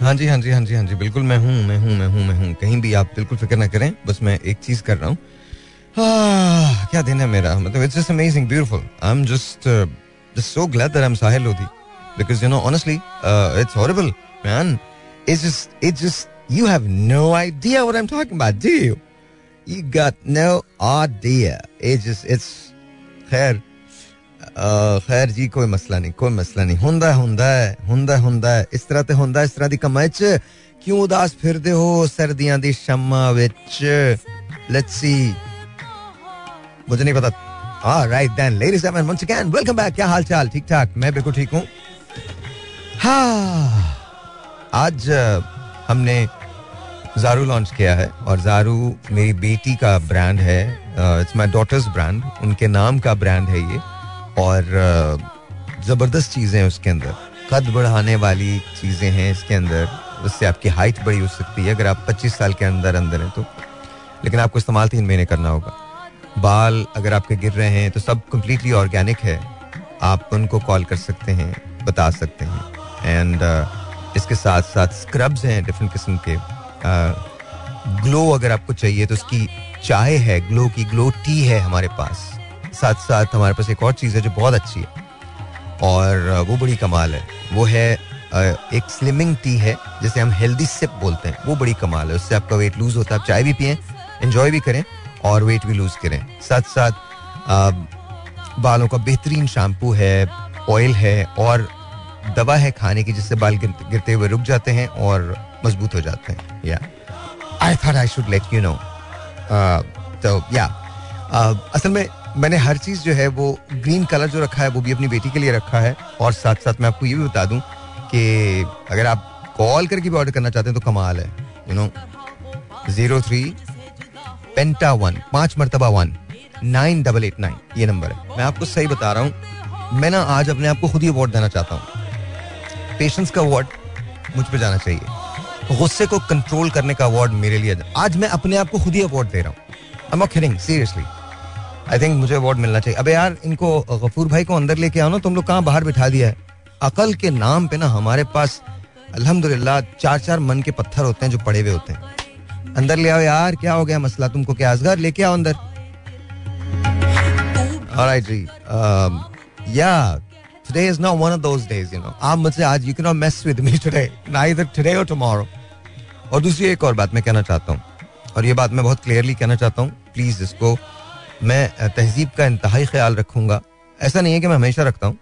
हाँ जी हाँ जी हाँ जी हाँ जी, बिल्कुल मैं हूँ मैं हूँ मैं हूँ मैं हूँ। कहीं भी आप बिल्कुल फ़िक्र ना करें, बस मैं एक चीज़ कर रहा हूँ। क्या दिन है मेरा। मतलब it's just amazing beautiful I am just just so glad that I am Sahil Lodhi because you know honestly it's horrible man it's just it's just you have no idea what I am talking about do you you got no idea it's just it's खैर खैर जी कोई मसला नहीं कोई मसला नहीं ਹੁੰਦਾ ਹੁੰਦਾ ਹੁੰਦਾ ਹੁੰਦਾ ਇਸ ਤਰ੍ਹਾਂ ਤੇ ਹੁੰਦਾ ਇਸ ਤਰ੍ਹਾਂ ਦੀ ਕਮਾਈ ਚ ਕਿਉਂ ਉਦਾਸ ਫਿਰਦੇ ਹੋ ਸਰਦੀਆਂ ਦੀ ਸ਼ਮਾਂ ਵਿੱਚ ਲੈਟਸ ਸੀ मुझे नहीं पता हाँ right then ladies and once again welcome back क्या हाल चाल ठीक ठाक मैं बिल्कुल ठीक हूँ हाँ आज हमने जारू लॉन्च किया है और जारू मेरी बेटी का ब्रांड है इट्स माय डॉटर्स ब्रांड उनके नाम का ब्रांड है ये और ज़बरदस्त चीज़ें हैं उसके अंदर। कद बढ़ाने वाली चीज़ें हैं इसके अंदर उससे आपकी हाइट बड़ी हो सकती है। अगर आप 25 साल के अंदर अंदर हैं तो लेकिन आपको इस्तेमाल तीन महीने करना होगा। बाल अगर आपके गिर रहे हैं तो सब कम्प्लीटली ऑर्गेनिक है। आप उनको कॉल कर सकते हैं बता सकते हैं। एंड uh, इसके साथ साथ स्क्रब्स हैं डिफरेंट किस्म के। ग्लो uh, अगर आपको चाहिए तो उसकी चाय है ग्लो की ग्लो टी है हमारे पास। साथ साथ हमारे पास एक और चीज़ है जो बहुत अच्छी है। और वो बड़ी कमाल है। वो है एक स्लिमिंग टी है, जिसे हम हेल्दी सिप बोलते हैं। वो बड़ी कमाल है। उससे आपका वेट लूज होता है। आप चाय भी पिए एंजॉय भी करें और वेट भी लूज करें। साथ साथ बालों का बेहतरीन शैम्पू है ऑयल है और दवा है खाने की, जिससे बाल गिरते हुए रुक जाते हैं और मज़बूत हो जाते हैं। Yeah I thought I should let you know तो या असल में मैंने हर चीज़ जो है वो ग्रीन कलर जो रखा है, वो भी अपनी बेटी के लिए रखा है। और साथ साथ मैं आपको ये भी बता दूँ कि अगर आप कॉल करके भी ऑर्डर करना चाहते हैं तो कमाल है। You know zero three penta one पाँच मरतबा one nine double eight nine ये नंबर है। मैं आपको सही बता रहा हूँ, मैं ना आज अपने आप को खुद ही अवार्ड देना चाहता हूँ। पेशेंस का अवार्ड मुझ पर जाना चाहिए। गुस्से को कंट्रोल करने का अवार्ड मेरे लिए। आज मैं अपने आप को खुद ही अवार्ड दे रहा हूँ। सीरियसली आई थिंक मुझे अवार्ड मिलना चाहिए। अबे यार इनको गफूर भाई को अंदर लेके आओ ना तुम लोग कहाँ बाहर बिठा दिया है? अकल के नाम पे ना हमारे पास अल्हम्दुलिल्लाह चार चार मन के पत्थर होते हैं जो पड़े हुए होते हैं। अंदर ले आओ यार क्या हो गया मसला? तुमको क्या असगर? लेके आओ अंदर। Alright, जी। या today is not one of those days you know. आप मुझसे आज you cannot mess with me today. Neither today or tomorrow. और दूसरी एक और बात मैं कहना चाहता हूँ। और ये बात मैं बहुत क्लियरली कहना चाहता हूँ। प्लीज़ इसको मैं तहजीब का इंतहाई ख्याल रखूँगा। ऐसा नहीं है कि मैं हमेशा रखता हूँ।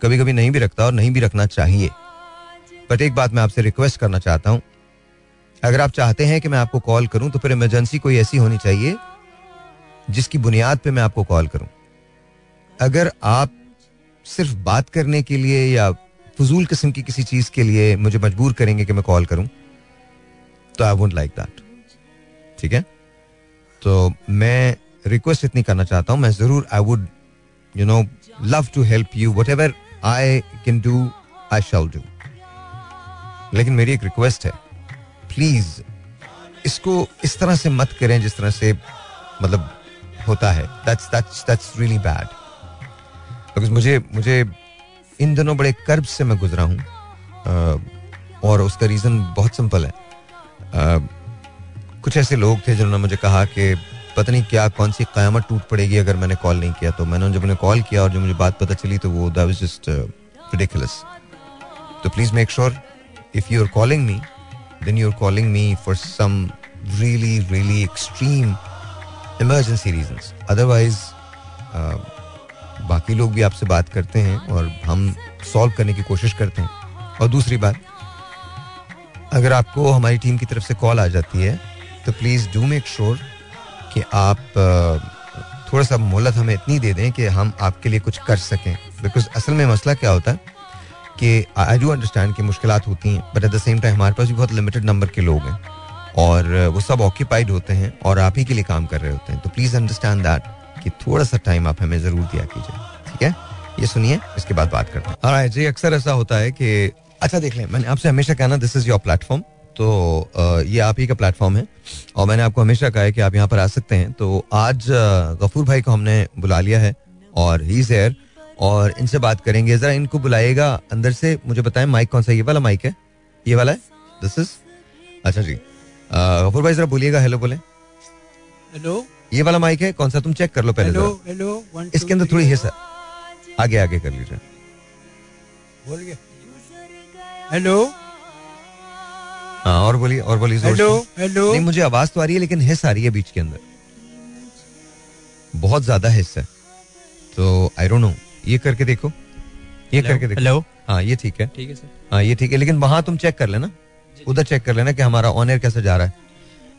कभी कभी नहीं भी रखता और नहीं भी रखना चाहिए। बट एक बात मैं आपसे रिक्वेस्ट करना चाहता हूँ। अगर आप चाहते हैं कि मैं आपको कॉल करूँ तो फिर इमरजेंसी कोई ऐसी होनी चाहिए, जिसकी बुनियाद पे मैं आपको कॉल करूँ। अगर आप सिर्फ़ बात करने के लिए या फजूल किस्म की किसी चीज़ के लिए मुझे मजबूर करेंगे कि मैं कॉल करूँ तो आई वोट लाइक दैट ठीक है? तो मैं रिक्वेस्ट इतनी करना चाहता हूँ, मैं ज़रूर I would you know love to help you whatever I can do I shall do लेकिन मेरी एक रिक्वेस्ट है प्लीज़ इसको इस तरह से मत करें जिस तरह से मतलब होता है। That's that's that's really bad because मुझे मुझे इन दिनों बड़े कर्ब से मैं गुजरा हूँ। और उसका रीजन बहुत सिंपल है। कुछ ऐसे लोग थे जिन्होंने मुझे कहा कि पता नहीं क्या, कौन सी क्यामत टूट पड़ेगी अगर मैंने कॉल नहीं किया। तो मैंने जब उन्हें कॉल किया और जब मुझे बात पता चली तो वो दैट वाज जस्ट रिडिकुलस तो please make sure if you are calling me then you are calling me for some really really extreme emergency reasons otherwise बाकी लोग भी आपसे बात करते हैं और हम सॉल्व करने की कोशिश करते हैं। और दूसरी बात, अगर आपको हमारी टीम की तरफ़ से कॉल आ जाती है तो प्लीज़ डू मेक श्योर कि आप थोड़ा सा मोहलत हमें इतनी दे दें कि हम आपके लिए कुछ कर सकें। बिकॉज़ असल में मसला क्या होता है कि आई डू अंडरस्टैंड कि मुश्किल होती हैं but at the same time हमारे पास भी बहुत लिमिटेड नंबर के लोग हैं और वो सब ऑक्यूपाइड होते हैं और आप ही के लिए काम कर रहे होते हैं। तो प्लीज़ अंडरस्टैंड दैट कि थोड़ा सा टाइम आप हमें ज़रूर दिया कीजिए, ठीक है? ये सुनिए, इसके बाद बात करते हैं। जी, अक्सर ऐसा होता है कि अच्छा देख लें, मैंने आपसे हमेशा कहना दिस इज़ योर प्लेटफॉर्म तो ये आप ही का प्लेटफॉर्म है। और मैंने आपको हमेशा कहा है कि आप यहाँ पर आ सकते हैं। तो आज गफूर भाई को हमने बुला लिया है और ही एयर और इनसे बात करेंगे। जरा इनको बुलाएगा अंदर से। मुझे बताएँ माइक कौन सा ये वाला माइक है? ये वाला है? दिस इज़ अच्छा जी। गफूर भाई जरा बोलिएगा हेलो बोले। हेलो ये वाला माइक है? कौन सा? तुम चेक कर लो पहले हेलो हेलो इसके अंदर थोड़ी हिस्सा। आगे आगे कर लीजिए। हेलो और बोलिए और बोलिए हेलो हेलो नहीं मुझे आवाज़ तो आ रही है लेकिन हिस्स आ रही है बीच के अंदर। बहुत ज़्यादा हिस्स है। तो आई डोंट नो ये करके देखो ये hello? करके देखो। हेलो हाँ ये ठीक है। ठीक है सर हाँ ये ठीक है लेकिन वहाँ तुम चेक कर लेना। उधर चेक कर लेना कि हमारा ऑनर कैसे जा रहा है।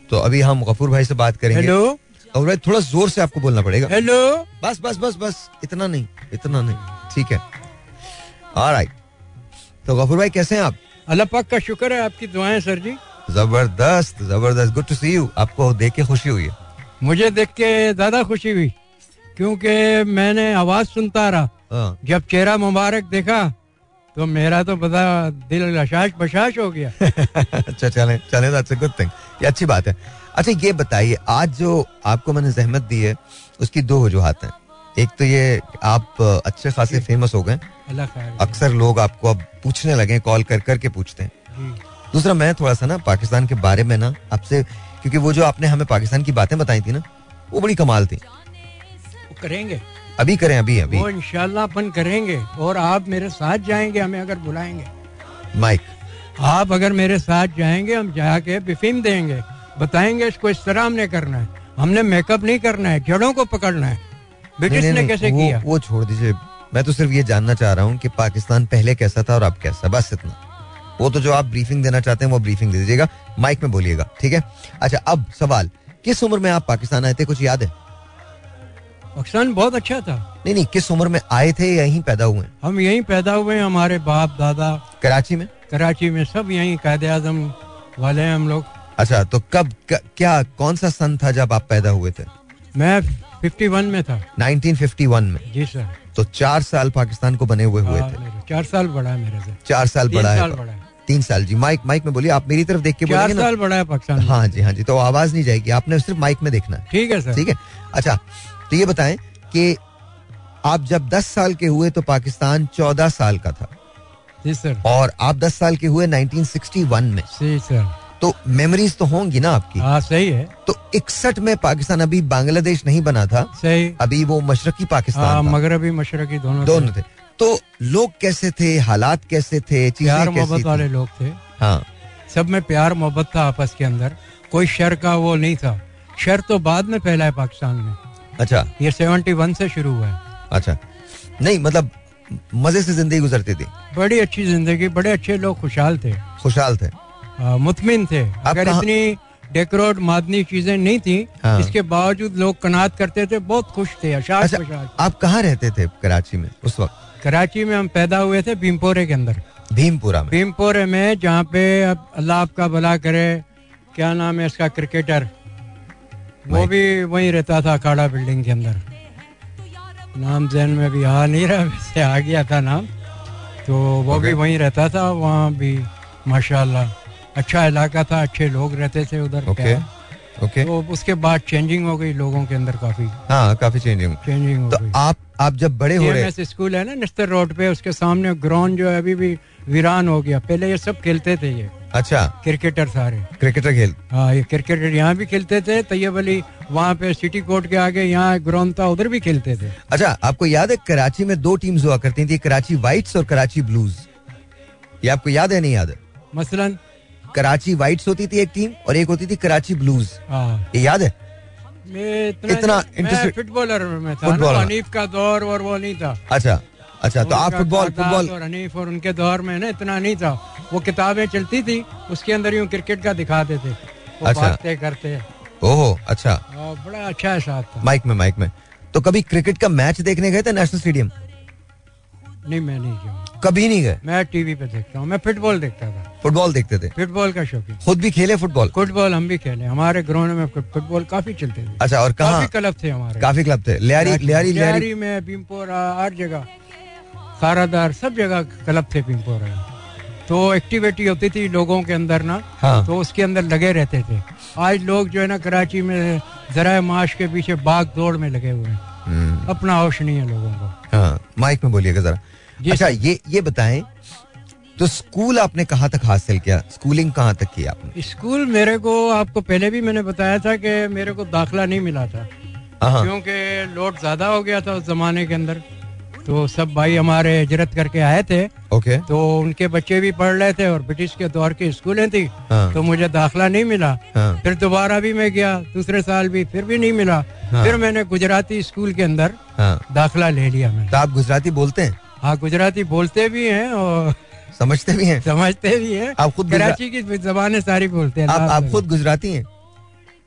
तो अभी हम गफूर भाई से बात करेंगे। हेलो गफूर भाई थोड़ा ज़ोर से आपको बोलना पड़ेगा। हेलो बस बस बस बस इतना नहीं इतना नहीं ठीक है। ऑलराइट तो गफूर भाई कैसे हैं आप? अल्लाह पाक का शुक्र है आपकी दुआएँ सर जी। ज़बरदस्त ज़बरदस्त। गुड टू सी यू आपको देख के खुशी हुई मुझे देख के ज़्यादा खुशी हुई क्योंकि मैंने आवाज़ सुनता रहा। हाँ। जब चेहरा मुबारक देखा तो मेरा तो पता दिल लशाश बशाश हो गया। अच्छा चले चले दैट्स अ गुड थिंग ये अच्छी बात है। अच्छा ये बताइए आज जो आपको मैंने जहमत दी है उसकी दो वजूहत हैं। एक तो ये आप अच्छे खासे फ़ेमस हो गए। अक्सर लोग आपको अब पूछने लगे कॉल कर करके पूछते हैं। दूसरा मैं थोड़ा सा ना पाकिस्तान के बारे में ना आपसे क्योंकि वो जो आपने हमें पाकिस्तान की बातें बताई थी ना वो बड़ी कमाल थी। करेंगे। अभी करें अभी अभी। वो इंशाल्लाह अपन करेंगे और आप मेरे साथ जाएँगे हमें अगर बुलाएँगे। माइक आप अगर मेरे साथ जाएँगे हम जाके बिफिम देंगे बताएँगे इसको इस तरह हमने करना है। हमने मेकअप नहीं करना है जड़ों को पकड़ना है। ब्रिटिश ने कैसे वो, किया? वो छोड़ दीजिए। मैं तो सिर्फ़ ये जानना चाह रहा हूँ कि पाकिस्तान पहले कैसा था और अब कैसा बस इतना। वो तो जो आप ब्रीफिंग देना चाहते हैं वो ब्रीफिंग दे दीजिएगा। माइक में बोलिएगा ठीक है? अच्छा अब सवाल। किस उम्र में आप पाकिस्तान आए थे कुछ याद है? पाकिस्तान बहुत अच्छा था। नहीं नहीं किस उम्र में आए थे यहीं पैदा हुए हम यहीं पैदा हुए हमारे बाप दादा। कराची में? कराची में सब यहीं कायद आज़म वाले हैं हम लोग। अच्छा तो कब क्या कौन सा सन था जब आप पैदा हुए थे? मैं 51 में था। 1951 में। जी सर। तो चार साल पाकिस्तान को बने हुए हुए हाँ, थे। चार साल बड़ा है मेरे से। चार साल बड़ा है। बड़ा है। तीन साल जी। माइक माइक में बोलिए आप मेरी तरफ़ देख के चार साल बड़ा है पाकिस्तान हाँ जी हाँ जी। तो आवाज़ नहीं जाएगी आपने सिर्फ़ माइक में देखना ठीक है सर। ठीक है? अच्छा तो ये बताएँ कि आप जब 10 साल के हुए तो पाकिस्तान 14 साल का था। जी सर। और आप 10 साल के हुए 1961 में। जी सर। तो मेमोरीज तो होंगी ना आपकी। हाँ सही है। तो इकसठ में पाकिस्तान अभी बांग्लादेश नहीं बना था सही। अभी वो मशरकी हाँ पाकिस्तान था। मगरबी मशरकी दोनों दोनों थे। तो लोग कैसे थे हालात कैसे थे प्यार मोहब्बत वाले लोग थे। हाँ। सब में प्यार मोहब्बत था आपस के अंदर कोई शर का वो नहीं था। शर तो बाद में फैला है पाकिस्तान में। अच्छा। ये 71 से शुरू हुआ है। अच्छा। नहीं मतलब मज़े से ज़िंदगी गुजरती थी। बड़ी अच्छी ज़िंदगी बड़े अच्छे लोग खुशहाल थे। खुशहाल थे। मुतमिन थे। अगर इतनी डेकोरेट मादनी चीज़ें नहीं थी हाँ। इसके बावजूद लोग कनात करते थे बहुत खुश थे अच्छा आप कहाँ रहते थे कराची में उस वक्त? कराची में हम पैदा हुए थे भीमपोरे के अंदर। भीमपुरा में। भीमपोरे में जहाँ पे अब अल्लाह आपका भला करे क्या नाम है इसका क्रिकेटर? वो भी वहीं रहता था अखाड़ा बिल्डिंग के अंदर। नाम जहन में भी आ नहीं रहा वैसे आ गया था नाम। तो वो भी. वहीं रहता था वहाँ भी माशाल्लाह। अच्छा इलाका था अच्छे लोग रहते थे उधर ओके। ओके तो उसके बाद चेंजिंग हो गई लोगों के अंदर काफ़ी। हाँ काफ़ी चेंजिंग चेंजिंग हो तो गई। आप आप जब बड़े हो रहे स्कूल है ना निस्तर रोड पे उसके सामने ग्राउंड जो है अभी भी वीरान हो गया। पहले ये सब खेलते थे ये। अच्छा। क्रिकेटर सारे। क्रिकेटर खेल। हाँ ये क्रिकेटर यहाँ भी खेलते थे तैयब अली वहाँ पे सिटी कोर्ट के आगे यहाँ ग्राउंड था उधर भी खेलते थे। अच्छा आपको याद है कराची में दो टीम्स हुआ करती थी कराची वाइट्स और कराची ब्लूज ये आपको याद है नहीं याद है? मसलन कराची वाइट्स होती थी एक टीम और एक होती थी कराची ब्लूज हाँ। ये याद है? मैं इतना, interested- फुटबॉलर में था फुटबॉलर। हनीफ का दौर और वो नहीं था। अच्छा अच्छा तो आप फुटबॉल फुटबॉल और हनीफ और उनके दौर में ना इतना नहीं था। वो किताबें चलती थी उसके अंदर यूँ क्रिकेट का दिखाते थे। अच्छा। करते। ओहो अच्छा। हाँ, बड़ा अच्छा एहसास था। माइक में माइक में। तो कभी क्रिकेट का मैच देखने गए थे नेशनल स्टेडियम नहीं मैं नहीं गया कभी नहीं गए? मैं टीवी पे देखता हूँ। मैं फुटबॉल देखता था। फुटबॉल देखते थे? फुटबॉल का शौकीन। खुद भी खेले फुटबॉल? फुटबॉल हम भी खेले। हमारे ग्राउंड में फुटबॉल काफ़ी चलते थे। अच्छा और कहाँ? क्लब थे हमारे। काफ़ी क्लब थे। लियारी लियारी लियारी में भीमपुरा हर जगह। खारादार सब जगह क्लब थे भीमपुरा तो एक्टिविटी होती थी लोगों के अंदर ना हाँ। तो उसके अंदर लगे रहते थे। आज लोग जो है ना कराची में जरा माश के पीछे बाग दौड़ में लगे हुए हैं। हम्म, अपना होश नहीं है लोगों को। हाँ माइक में बोलिएगा जरा। अच्छा ये ये बताएँ तो स्कूल आपने कहाँ तक हासिल किया? स्कूलिंग कहाँ तक की आपने? स्कूल मेरे को आपको पहले भी मैंने बताया था कि मेरे को दाखला नहीं मिला था। हाँ क्योंकि लोड ज़्यादा हो गया था उस जमाने के अंदर। तो सब भाई हमारे हिजरत करके आए थे। ओके। तो उनके बच्चे भी पढ़ रहे थे और ब्रिटिश के दौर की स्कूलें थी। हाँ। तो मुझे दाखला नहीं मिला। हाँ। फिर दोबारा भी मैं गया दूसरे साल भी फिर भी नहीं मिला। हाँ। फिर मैंने गुजराती स्कूल के अंदर हाँ। दाखला ले लिया मैंने तो आप गुजराती बोलते हैं? हाँ गुजराती बोलते भी हैं और समझते भी हैं? समझते भी हैं। आप खुद कराची की जबान सारी बोलते हैं आप, आप खुद गुजराती हैं?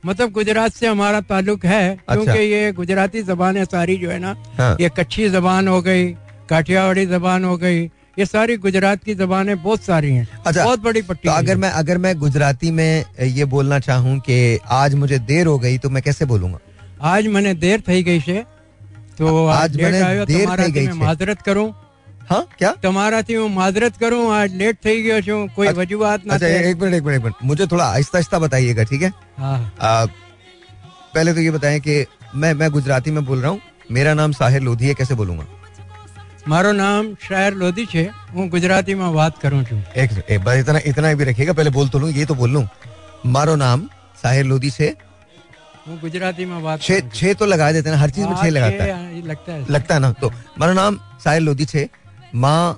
मतलब गुजरात से हमारा ताल्लुक है अच्छा। क्योंकि ये गुजराती जबान है सारी जो है ना हाँ। ये कच्छी जबान हो गई काठियावाड़ी जबान हो गई ये सारी गुजरात की जबान बहुत सारी हैं। अच्छा बहुत बड़ी पट्टी तो अगर मैं अगर मैं गुजराती में ये बोलना चाहूँ कि आज मुझे देर हो गई तो मैं कैसे बोलूँगा? आज मैंने देर थी गई से तो आज मैंने तो देर थी गई माजरत करूँ। તમારાથી ગઈ મેં છે. માજરત કરું हाँ क्या તમારાથી હું માજરત કરું આજ લેટ થઈ ગયો છું કોઈ अच्छा- વજૂહાત ના अच्छा થાય एक मिनट एक मिनट एक मिनट मुझे थोड़ा आहिस्ता आहिस्ता बताइएगा ठीक है हाँ आ, पहले तो ये बताएं कि मैं मैं गुजराती में बोल रहा हूँ मेरा नाम साहिर लोधी है कैसे बोलूंगा મારો નામ શાયર લોધી છે હું ગુજરાતીમાં વાત કરું છું एक, एक बार इतना इतना भी रखिएगा पहले बोल तो लूं ये तो बोल लूं मारो नाम साहिर लोधी से હું ગુજરાતીમાં વાત छह કરું છું. छह तो लगा देते हैं ना हर चीज में हाँ, छह लगाता है छह, हाँ, ये लगता है लगता है ना तो मारो नाम साहिर लोधी छे माँ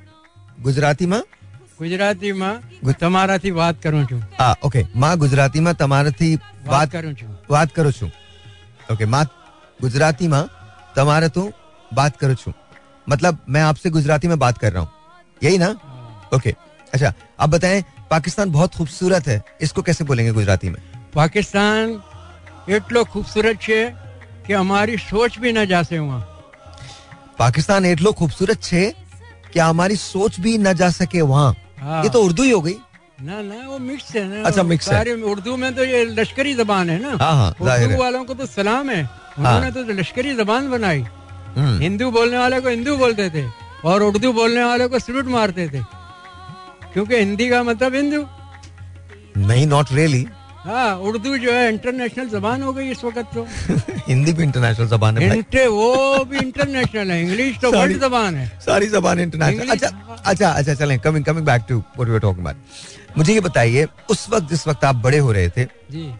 गुजराती माँ गुजराती माँ तमारा थी बात करूँ छू हाँ ओके माँ गुजराती माँ तमारा थी बात करूँ छू बात करूँ छू ओके माँ गुजराती माँ तमारा तू बात करूँ छू मतलब मैं आपसे गुजराती में बात कर रहा हूँ यही ना ओके अच्छा अब बताएँ पाकिस्तान बहुत खूबसूरत है इसको कैसे बोलेंगे गुजराती में पाकिस्तान एटलो खूबसूरत छे कि हमारी सोच भी ना जासे हुआ पाकिस्तान एटलो खूबसूरत छे कि हमारी सोच भी न जा सके वहाँ? हाँ। ये तो उर्दू ही हो गई। ना ना वो मिक्स है ना। अच्छा, mix है। सारे उर्दू में तो ये लश्करी जबान है ना। हाँ हाँ उर्दू वालों को तो सलाम है। उन्होंने तो लश्करी जबान बनाई। हम्म, हिंदू बोलने वाले को हिंदू बोलते थे और उर्दू बोलने वाले को सल्यूट मारते थे। क्योंकि हिंदी का मतलब हिंदू। नहीं नॉट रियली हाँ उर्दू जो है इंटरनेशनल जबान हो गई इस वक्त तो। हिंदी भी इंटरनेशनल जबान है वो भी इंटरनेशनल है इंग्लिश तो वर्ल्ड जबान है। सारी जबान इंटरनेशनल अच्छा अच्छा अच्छा चलें coming coming back to what we talking about मुझे ये बताइए उस वक्त जिस वक्त आप बड़े हो रहे थे जी।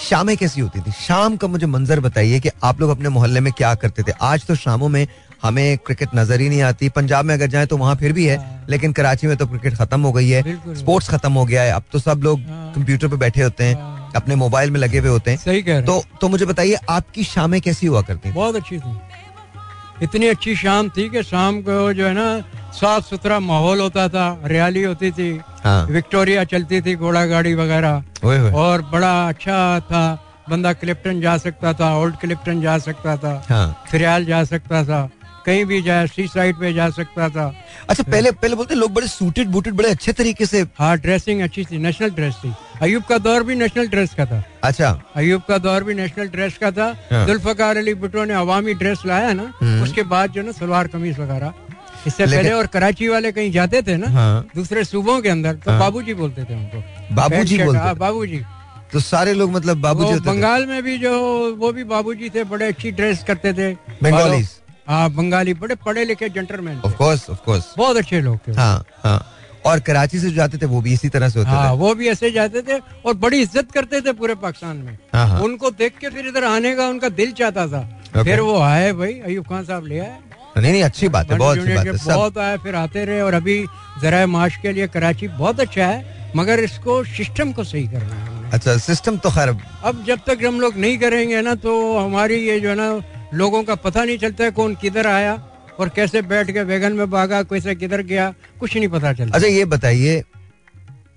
शामें कैसी होती थी? शाम का मुझे मंजर बताइए कि आप लोग अपने मोहल्ले में क्या करते थे। आज तो शामों में हमें क्रिकेट नज़र ही नहीं आती। पंजाब में अगर जाए तो वहाँ फिर भी है हाँ। लेकिन कराची में तो क्रिकेट खत्म हो गई है। स्पोर्ट्स खत्म हो गया है। अब तो सब लोग हाँ। कंप्यूटर पे बैठे होते हैं। हाँ। अपने मोबाइल में लगे हुए होते हैं। सही कह रहे तो तो मुझे बताइए आपकी शामें कैसी हुआ करती बहुत अच्छी थी। इतनी अच्छी शाम थी कि शाम को जो है ना साफ़ सुथरा माहौल होता था हरियाली होती थी हाँ। विक्टोरिया चलती थी घोड़ा गाड़ी वगैरह। और बड़ा अच्छा था बंदा क्लिप्टन जा सकता था ओल्ड क्लिप्टन जा सकता था हाँ। फिरियाल जा सकता था। कहीं भी जाए सी साइड पे जा सकता था। अच्छा पहले पहले बोलते लोग बड़े सूटेड बूटेड बड़े अच्छे तरीके से हाँ ड्रेसिंग अच्छी थी नेशनल ड्रेस थी। अयूब का दौर भी नेशनल ड्रेस का था। अच्छा। अयूब का दौर भी नेशनल ड्रेस का था। हाँ। जुल्फकार अली भुट्टो ने अवामी ड्रेस लाया ना हम्म। उसके बाद जो ना सलवार कमीज वगैरह। इससे पहले और कराची वाले कहीं जाते थे ना हाँ। दूसरे सूबों के अंदर तो हाँ। बाबूजी बोलते थे उनको। बाबूजी बोलते हाँ। बाबूजी। तो सारे लोग मतलब बाबूजी थे। बंगाल में भी जो वो भी बाबूजी थे बड़े अच्छी ड्रेस करते थे। बंगालीज हाँ बंगाली बड़े पढ़े लिखे gentleman of course of course बहुत अच्छे लोग थे हाँ हाँ। और कराची से जाते थे वो भी इसी तरह से होते हाँ थे। वो भी ऐसे जाते थे और बड़ी इज़्ज़त करते थे पूरे पाकिस्तान में। हाँ हाँ। उनको देख के फिर इधर आने का उनका दिल चाहता था। Okay. फिर वो आए भाई अयूब खान साहब ले आए। नहीं नहीं अच्छी बात है बहुत अच्छी बात है बहुत आए फिर आते रहे और अभी जरा माश के लिए कराची बहुत अच्छा है मगर इसको सिस्टम को सही करना है अच्छा सिस्टम तो खैर अब जब तक हम लोग नहीं करेंगे ना तो हमारी ये जो है ना लोगों का पता नहीं चलता है कौन किधर आया और कैसे बैठ के वैगन में भागा कैसे किधर गया कुछ नहीं पता चलता। अच्छा ये बताइए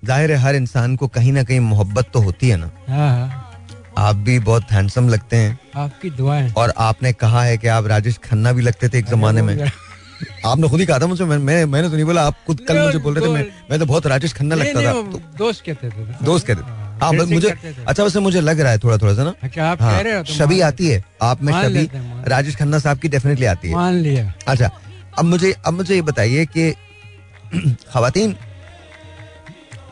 ज़ाहिर है हर इंसान को कहीं ना कहीं मोहब्बत तो होती है ना? हाँ हाँ। आप भी बहुत हैंडसम लगते हैं। आपकी दुआएँ। और आपने कहा है कि आप राजेश खन्ना भी लगते थे एक जमाने में। आपने खुद ही कहा था मुझे मैं, मैं मैंने तो नहीं बोला आप खुद कल मुझे बोल रहे थे मैं मैं तो बहुत राजेश खन्ना लगता था। दोस्त कहते थे। दोस्त कहते हाँ, हाँ मुझे अच्छा वैसे मुझे लग रहा है थोड़ा थोड़ा सा ना? अच्छा आप हाँ। कह रहे हो तो शबी आती है। आप में शबी राजेश खन्ना साहब की डेफिनेटली आती है। मान लिया। अच्छा अब मुझे अब मुझे ये बताइए कि खातन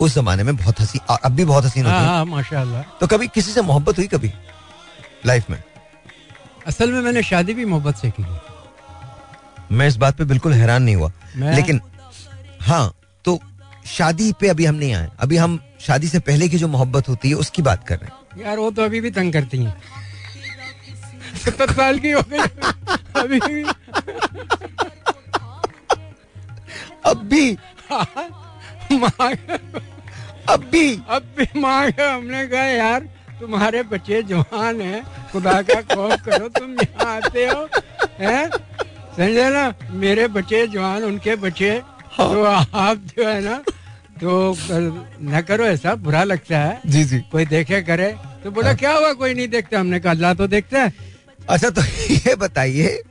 उस जमाने में बहुत हसी अब भी बहुत हसीन होती हाँ है। हाँ माशाल्लाह। तो कभी किसी से मोहब्बत हुई कभी? लाइफ में। असल में मैंने शादी भी मोहब्बत से की मैं इस बात पे बिल्कुल हैरान नहीं हुआ। लेकिन हाँ तो शादी पे अभी हम नहीं आए। अभी हम शादी से पहले की जो मोहब्बत होती है उसकी बात कर रहे हैं। यार वो तो अभी भी तंग करती हैं। सत्तर साल की हो गई। अभी भी। अब भी। अब भी। अब भी मांग हमने कहा यार तुम्हारे बच्चे जवान हैं। खुदा का खौफ करो तुम यहाँ आते हो हैं? समझे ना? मेरे बच्चे जवान उनके बच्चे तो आप जो है ना तो न करो ऐसा बुरा लगता है। जी जी। कोई देखे करे तो बोला क्या हुआ? कोई नहीं देखता। हमने कहा अल्लाह तो देखता है। अच्छा तो ये बताइए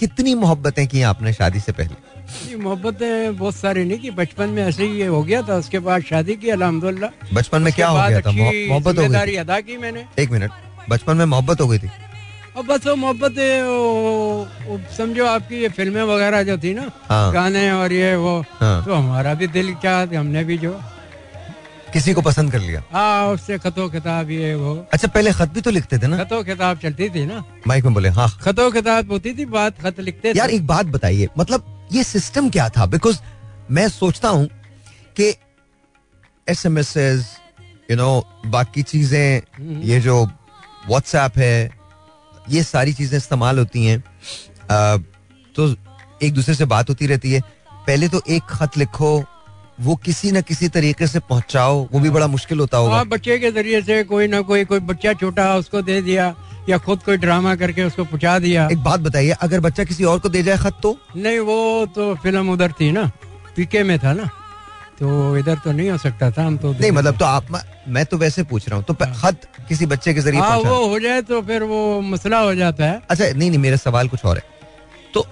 कितनी मोहब्बतें की आपने शादी से पहले? मोहब्बतें बहुत सारी नहीं की। बचपन में ऐसे ही हो गया था उसके बाद शादी की अलहमदुल्ला बचपन में क्या हो गया था? मोहब्बत हो गई अदा की मैंने। एक मिनट बचपन में मोहब्बत हो गई थी? अब बस वो मोहब्बत समझो आपकी ये फ़िल्में वगैरह जो थी ना हाँ। गाने और ये वो हाँ। तो हमारा भी दिल क्या हमने भी जो। किसी को पसंद कर लिया? हाँ उससे खतो किताब ये वो। अच्छा पहले खत भी तो लिखते थे ना? खतो किताब चलती थी ना। माइक में बोले हाँ। खतो किताब होती थी बात खत लिखते यार एक बात बताइए मतलब ये सिस्टम क्या था? बिकॉज़ मैं सोचता हूँ कि S M S you know बाकी चीज़ें ये जो व्हाट्सएप है ये सारी चीज़ें इस्तेमाल होती हैं तो एक दूसरे से बात होती रहती है। पहले तो एक खत लिखो वो किसी न किसी तरीके से पहुंचाओ वो भी बड़ा मुश्किल होता होगा। हाँ बच्चे के ज़रिए से कोई ना कोई कोई बच्चा छोटा उसको दे दिया या खुद कोई ड्रामा करके उसको पहुँचा दिया। एक बात बताइए अगर बच्चा किसी और को दे जाए खत तो? नहीं वो तो फ़िल्म उधर थी ना पीके में था ना। तो इधर तो नहीं हो सकता था हम तो नहीं मतलब तो आप मैं तो वैसे पूछ रहा हूँ तो खत किसी बच्चे के ज़रिए हाँ वो हो जाए तो फिर वो मसला हो जाता है। अच्छा नहीं नहीं मेरा सवाल कुछ और है। तो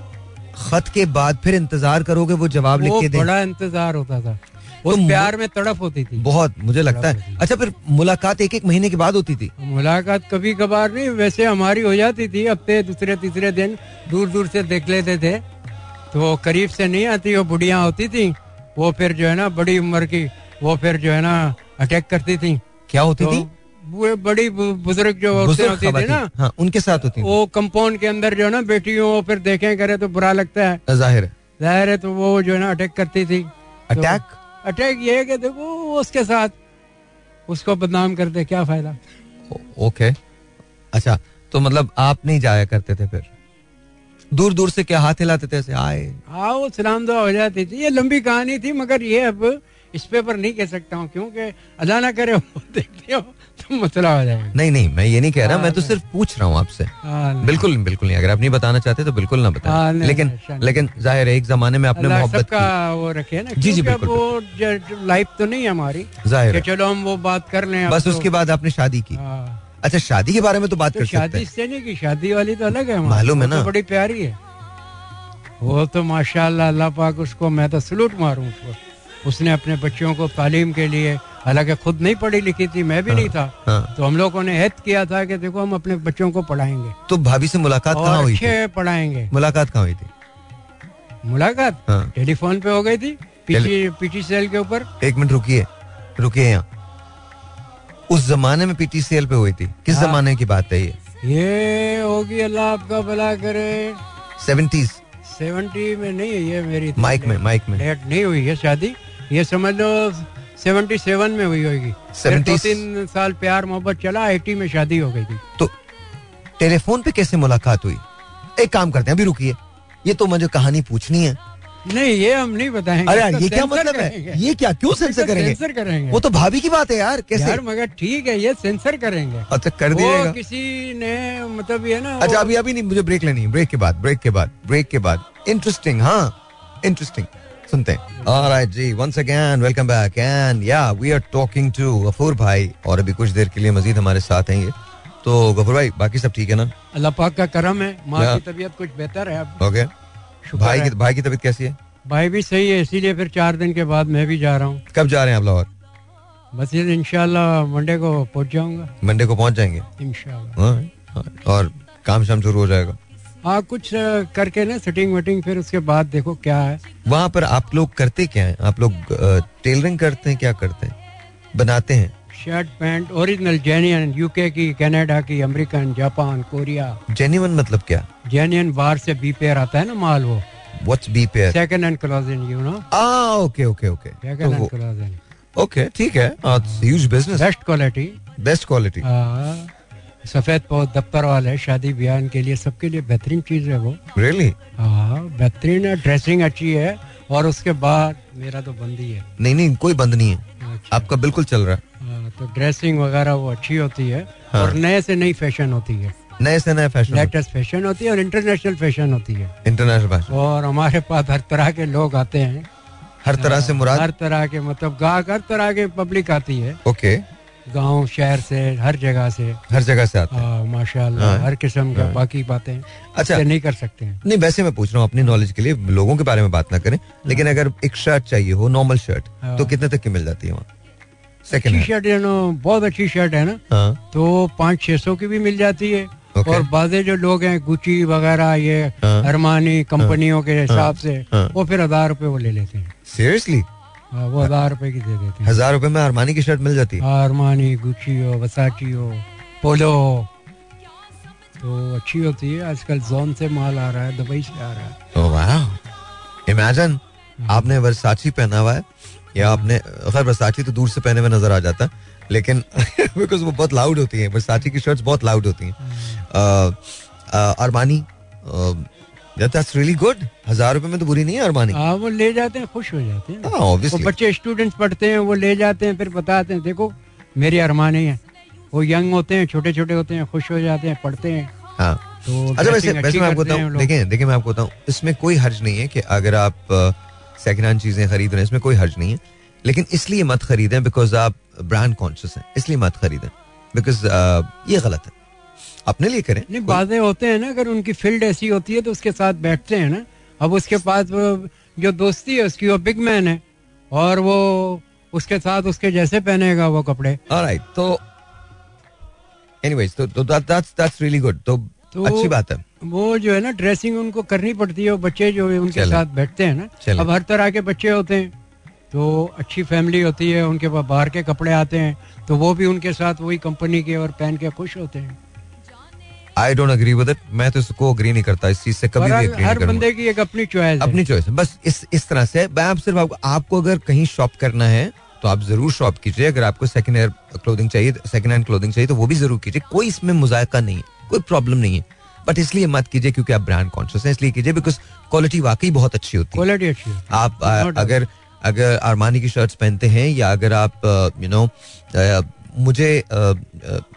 खत के बाद फिर इंतज़ार करोगे वो जवाब लिख के दे? बड़ा इंतज़ार होता था। उस तो प्यार में तड़प होती थी। बहुत मुझे लगता है। अच्छा फिर मुलाकात एक एक महीने के बाद होती थी? मुलाकात कभी कभार नहीं वैसे हमारी हो जाती थी। हफ़्ते दूसरे तीसरे दिन दूर दूर से देख लेते थे। तो करीब से नहीं आती वो बुढ़िया होती थी। वो फिर जो है ना बड़ी उम्र की वो फिर जो है ना अटैक करती थी। क्या होती तो थी? वो बड़ी बुज़ुर्ग जो औरतें होती थी ना हाँ उनके साथ होती वो कंपाउंड के अंदर जो है ना बेटियों वो फिर देखें करे तो बुरा लगता है। ज़ाहिर है। ज़ाहिर है तो वो जो है ना अटैक करती थी। तो अटैक अटैक ये है कि देखो उसके साथ उसको बदनाम करते क्या फ़ायदा? ओके अच्छा तो मतलब आप नहीं जाया करते थे फिर? दूर दूर से क्या हाथ हिलाते थे ऐसे आए। हाँ वो सलाम दुआ हो जाती थी। ये लंबी कहानी थी मगर ये अब इस पे पर नहीं कह सकता हूँ क्योंकि अल्लाह ना करे वो देखते हो तो मसला हो जाएगा। नहीं नहीं मैं ये नहीं कह रहा हाँ, मैं तो सिर्फ़ पूछ रहा हूँ आपसे। हाँ, बिल्कुल बिल्कुल नहीं अगर आप नहीं बताना चाहते तो बिल्कुल ना हाँ, बताएँ लेकिन लेकिन ज़ाहिर है एक जमाने में आपने मोहब्बत की। वो रखे ना जी, जी, बिल्कुल, वो लाइफ तो नहीं है हमारी। ज़ाहिर चलो हम वो बात कर लें बस तो- उसके बाद आपने शादी की। हाँ, अच्छा शादी के बारे में तो बात तो कर सकते शादी हैं। इससे नहीं की शादी वाली तो अलग है मालूम है तो ना। बड़ी प्यारी है। वो तो माशाल्लाह अल्लाह पाक उसको मैं तो सलूट मारूं उसको। उसने अपने बच्चों को तालीम के लिए हालाँकि खुद नहीं पढ़ी लिखी थी मैं भी नहीं था। हाँ। तो हम लोगों ने हित किया था कि देखो हम अपने बच्चों को पढ़ाएँगे। तो भाभी से मुलाकात कहाँ हुई थी? पढ़ाएँगे। मुलाकात कहाँ हुई थी? मुलाकात? हाँ। टेलीफोन पे हो गई थी? पीछी पीछी सेल के ऊपर? एक मिनट रुकिए। रुकिए यहाँ। उस जमाने में पीटीसीएल पे हुई थी। किस हाँ। जमाने की बात है ये? ये होगी अल्लाह आपका भला करे। सेवेंटीज। सेवेंटी में नहीं है ये मेरी तो माइक में माइक में। लेट नहीं हुई है शादी। ये समझ लो सेवेंटी सेवन में हुई होगी। 70 तीन साल प्यार मोहब्बत चला एटी में शादी हो गई थी। तो टेलीफोन पे कैसे मुलाकात हुई? एक काम करते हैं अभी रुकिए। ये तो मुझे कहानी पूछनी है। नहीं ये हम नहीं बताएँगे। अरे इसको ये क्या मतलब। है? ये क्या क्यों सेंसर करेंगे? सेंसर करेंगे। वो तो भाभी की बात है यार कैसे? यार मगर ठीक है ये सेंसर करेंगे। अच्छा कर वो किसी ने मतलब ये ना अच्छा अभी अभी नहीं मुझे ब्रेक लेनी ब्रेक के बाद ब्रेक के बाद ब्रेक के बाद। इंटरेस्टिंग हाँ इंटरेस्टिंग सुनते हैं। Alright ji once again welcome back and yeah we are talking to Gafoor bhai और अभी कुछ देर के लिए मजीद हमारे साथ हैं ये। तो गफूर भाई बाकी सब ठीक है ना? अल्लाह पाक का करम है माँ की तबीयत कुछ बेहतर है अब। ओके शुक्र भाई की भाई की तबीयत कैसी है? भाई भी सही है इसीलिए फिर चार दिन के बाद मैं भी जा रहा हूँ। कब जा रहे हैं आप लाहौर? बस ये इंशाल्लाह मंडे को पहुँच जाऊँगा। मंडे को पहुँच जाएँगे? इंशाल्लाह। हाँ, हाँ, और काम शाम शुरू हो जाएगा। हाँ कुछ करके ना सेटिंग वेटिंग फिर उसके बाद देखो क्या है। वहाँ पर आप लोग करते क्या है? आप लोग टेलरिंग करते हैं क्या करते हैं? बनाते हैं? Shirt pant original genuine UK की कनाडा की अमेरिकन जापान कोरिया। जेन्युइन मतलब क्या? जेनियन बाहर से बी पेयर आता है ना माल वो। What's be pair second hand clothing you know ah okay okay okay second hand clothing okay ठीक है। Huge business best quality best quality सफ़ेद पौध दफ्तर वाले शादी ब्याह के लिए सबके लिए बेहतरीन चीज़ है वो। रियली हाँ बेहतरीन है ड्रेसिंग अच्छी है और उसके बाद मेरा तो बंद ही है। नहीं नहीं कोई बंद नहीं है। अच्छा, आपका बिल्कुल चल रहा हाँ, तो ड्रेसिंग वगैरह वो अच्छी होती है हाँ। और नए से नई फ़ैशन होती है। नए से नए फ़ैशन लेटेस्ट फ़ैशन होती है और इंटरनेशनल फ़ैशन होती है। इंटरनेशनल फ़ैशन और हमारे पास हर तरह के लोग आते हैं। हर तरह से मुराद? हर तरह के मतलब गाहक हर तरह के पब्लिक आती है। ओके गाँव शहर से हर जगह से। हर जगह से आते हैं। हाँ, माशाल्लाह हाँ। हर किस्म का हाँ। बाकी बातें अच्छा। नहीं कर सकते हैं। नहीं वैसे मैं पूछ रहा हूँ अपनी नॉलेज के लिए लोगों के बारे में बात ना करें लेकिन अगर एक शर्ट चाहिए हो नॉर्मल शर्ट। तो कितने तक की मिल जाती है वहाँ? अच्छी शर्ट है ना बहुत अच्छी शर्ट है ना। हाँ। तो पाँच छह सौ की भी मिल जाती है। Okay. और बाजे जो लोग हैं गुची वगैरह ये हाँ। अरमानी कंपनियों के हिसाब से हाँ। वो फिर हज़ार रुपए वो ले लेते हैं। सीरियसली हाँ, वो हज़ार रुपए की दे देते हैं। हज़ार रुपए में अरमानी की शर्ट मिल जाती है? अरमानी गुची हो वसाची हो पोलो हो। तो अच्छी होती है। आजकल जोन से माल आ रहा है दुबई से आ रहा है। इमेजिन आपने वर्साची पहना हुआ है या आपने खैर वर्साची तो दूर से पहने हुए नज़र आ जाता है लेकिन बिकॉज़ वो बहुत लाउड होती हैं वर्साची की शर्ट्स बहुत लाउड होती हैं। अरमानी दैट्स रियली गुड हज़ार रुपए में तो बुरी नहीं है अरमानी हाँ वो ले जाते हैं खुश हो जाते हैं। हाँ वो बच्चे स्टूडेंट्स पढ़ते हैं वो ले जाते हैं फिर बताते हैं देखो मेरी अरमानी है। वो यंग होते हैं छोटे छोटे होते हैं खुश हो जाते हैं पढ़ते हैं। हाँ। तो अच्छा वैसे वैसे मैं आपको बताऊँ। देखिए देखिए मैं आपको बताऊँ इसमें कोई हर्ज नहीं है कि अगर आप सेकंड हैंड चीज़ें खरीद रहे हैं इसमें कोई हर्ज नहीं है। लेकिन इसलिए मत खरीदें बिकॉज़ आप ब्रांड कॉन्शियस हैं। इसलिए मत खरीदें। बिकॉज़ ये गलत है। अपने लिए करें नहीं बातें होते हैं ना अगर उनकी फ़ील्ड ऐसी होती है तो उसके साथ बैठते हैं ना। अब उसके पास जो दोस्ती है उसकी वो बिग मैन है और वो उसके साथ उसके जैसे पहनेगा वो कपड़े। ऑलराइट तो एनीवेज तो दैट्स दैट्स रियली गुड तो अच्छी बात है। वो जो है ना ड्रेसिंग उनको करनी पड़ती है बच्चे जो है उनके साथ बैठते हैं ना। अब हर तरह के बच्चे होते हैं तो अच्छी फैमिली होती है उनके पास बाहर के कपड़े आते हैं तो वो भी उनके साथ वही कंपनी के और पहन के खुश होते हैं। I don't agree with it मैं तो इसको अग्री नहीं करता इस चीज़ से कभी भी अग्री हर बंदे की एक अपनी चॉइस अपनी चॉइस बस इस इस तरह से मैं आप सिर्फ़ आपको आपको अगर कहीं शॉप करना है तो आप ज़रूर शॉप कीजिए। अगर आपको सेकंड हैंड क्लोथिंग चाहिए सेकंड हैंड क्लोथिंग चाहिए तो वो भी ज़रूर कीजिए। कोई इसमें मुजायका नहीं है कोई प्रॉब्लम नहीं है। बट इसलिए मत कीजिए क्योंकि आप ब्रांड कॉन्शियस हैं इसलिए कीजिए बिकॉज़ क्वालिटी वाकई बहुत अच्छी होती है। क्वालिटी अच्छी है। आप अगर अगर अरमानी की शर्ट्स पहनते हैं या अगर आप यू नो मुझे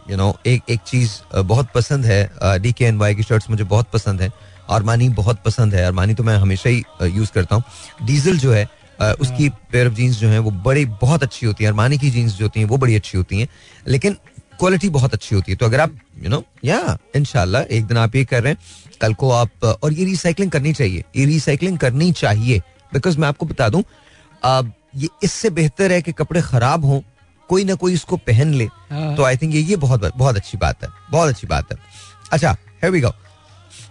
यू नो एक एक चीज़ बहुत पसंद है डी के एन वाई की शर्ट्स मुझे बहुत पसंद है। अरमानी बहुत पसंद है। अरमानी तो मैं हमेशा ही यूज़ करता हूँ। डीजल जो है उसकी पेयर ऑफ़ जीन्स जो है वो बड़ी बहुत अच्छी होती है। अरमानी की जीन्स जो होती हैं वो बड़ी अच्छी होती हैं। लेकिन क्वालिटी बहुत अच्छी होती है। तो अगर आप यू नो या इनशाला एक दिन आप ये कर रहे हैं कल को आप और ये रिसाइकलिंग करनी चाहिए। ये रिसाइकलिंग करनी चाहिए। बिकॉज़ मैं आपको बता दूँ ये इससे बेहतर है कि कपड़े खराब हों कोई ना कोई इसको पहन ले। हाँ। तो आई थिंक ये ये बहुत बहुत अच्छी बात है। बहुत अच्छी बात है। अच्छा है वी गो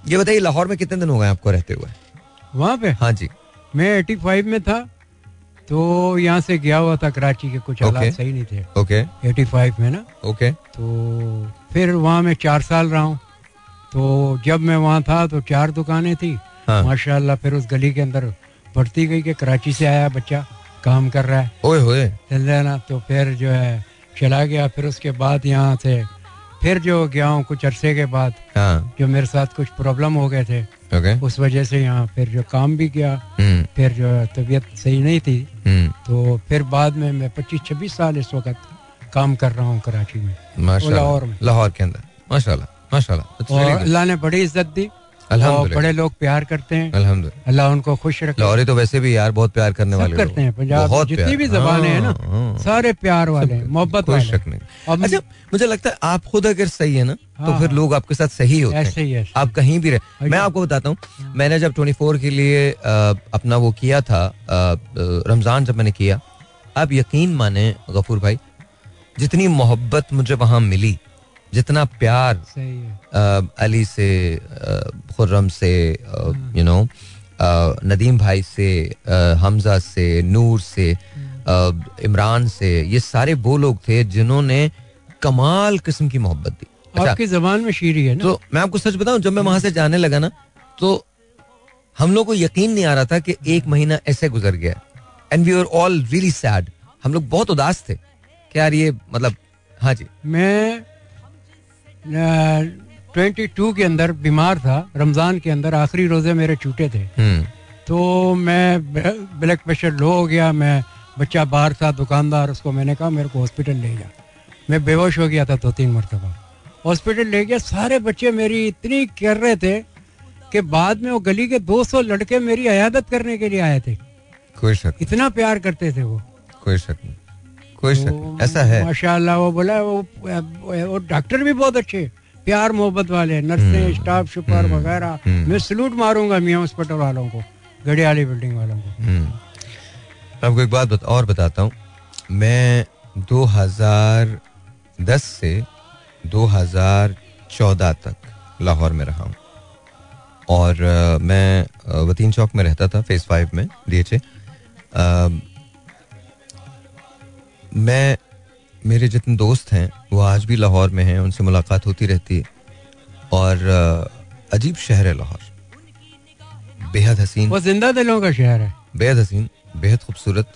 ये बताइए लाहौर में कितने दिन हो गए आपको रहते हुए? वहाँ पे? हाँ जी। मैं 85 में था। तो यहाँ से गया हुआ था कराची के कुछ हालात Okay. सही नहीं थे। ओके 85 में ना। Okay okay. तो फिर वहाँ मैं चार साल रहा हूँ। तो जब मैं वहाँ था तो चार दुकानें थी। हाँ। माशाल्लाह फिर उस गली के अंदर बढ़ती गई कि कराची से आया बच्चा काम कर रहा है। ओए होए। ना तो फिर जो है चला गया। फिर उसके बाद यहाँ से फिर जो गया हूँ कुछ अरसे के बाद हाँ। जो मेरे साथ कुछ प्रॉब्लम हो गए थे ओके उस वजह से यहाँ फिर जो काम भी किया hmm. फिर जो तबीयत सही नहीं थी hmm. तो फिर बाद में मैं पच्चीस छब्बीस साल इस वक्त काम कर रहा हूँ कराची में लाहौर में। लाहौर के अंदर माशाल्लाह माशाल्लाह और अल्लाह ने बड़ी इज़्ज़त दी और बड़े लोग प्यार करते हैं। अल्हम्दुलिल्लाह। अल्लाह उनको खुश रखे। लाहौरी तो वैसे भी यार बहुत प्यार करने वाले करते हैं पंजाब जितनी भी जबानें हैं ना हाँ, हाँ। सारे प्यार वाले मोहब्बत अच्छा मुझे लगता है आप खुद अगर सही है ना तो हाँ, फिर। लोग आपके साथ सही होते हैं। आप कहीं भी रहे मैं आपको बताता हूँ मैंने जब 24 के लिए अपना वो किया था रमज़ान जब मैंने किया आप यकीन माने गफूर भाई जितनी मोहब्बत मुझे वहाँ मिली जितना प्यार है। अ, अली से खुर्रम से यू नो नदीम भाई से अ, हमजा से नूर से इमरान से ये सारे वो लोग थे जिन्होंने कमाल किस्म की मोहब्बत दी। अच्छा आपकी जबान में शीरी है ना? तो मैं आपको सच बताऊँ जब मैं वहाँ से जाने लगा ना तो हम लोग को यकीन नहीं आ रहा था कि एक महीना ऐसे गुजर गया। And we are all really sad हम लोग बहुत उदास थे कि यार ये मतलब हाँ जी। मैं ट्वेंटी टू के अंदर बीमार था रमज़ान के अंदर आखिरी रोज़े मेरे छूटे थे। हम्म। तो मैं ब्लड प्रेशर लो हो गया मैं बच्चा बाहर था दुकानदार उसको मैंने कहा मेरे को हॉस्पिटल ले जा। मैं बेहोश हो गया था दो तीन मरतबा। हॉस्पिटल ले गया सारे बच्चे मेरी इतनी कर रहे थे कि बाद में वो गली के 200 लड़के मेरी अयादत करने के लिए आए थे। कोई शक इतना प्यार करते थे वो। कोई शक नहीं। कोई शक ऐसा है। माशाल्लाह वो बोला वो वो डॉक्टर भी बहुत अच्छे प्यार मोहब्बत वाले नर्सें स्टाफ सुपर वगैरह। हम्म। मैं सलूट मारूँगा मियाँ हॉस्पिटल वालों को गढ़ियाली बिल्डिंग वालों को। हम्म। आपको एक बात बता, और बताता हूँ। मैं 2010 से 2014 तक लाहौर में रहा हूँ। और अ, मैं वतीन चौक में रहता था फ़ेज़ फाइव में डीएचए मैं मेरे जितने दोस्त हैं वो आज भी लाहौर में हैं उनसे मुलाकात होती रहती है। और अजीब शहर है लाहौर। बेहद हसीन। वो ज़िंदा दिलों का शहर है। बेहद हसीन बेहद खूबसूरत।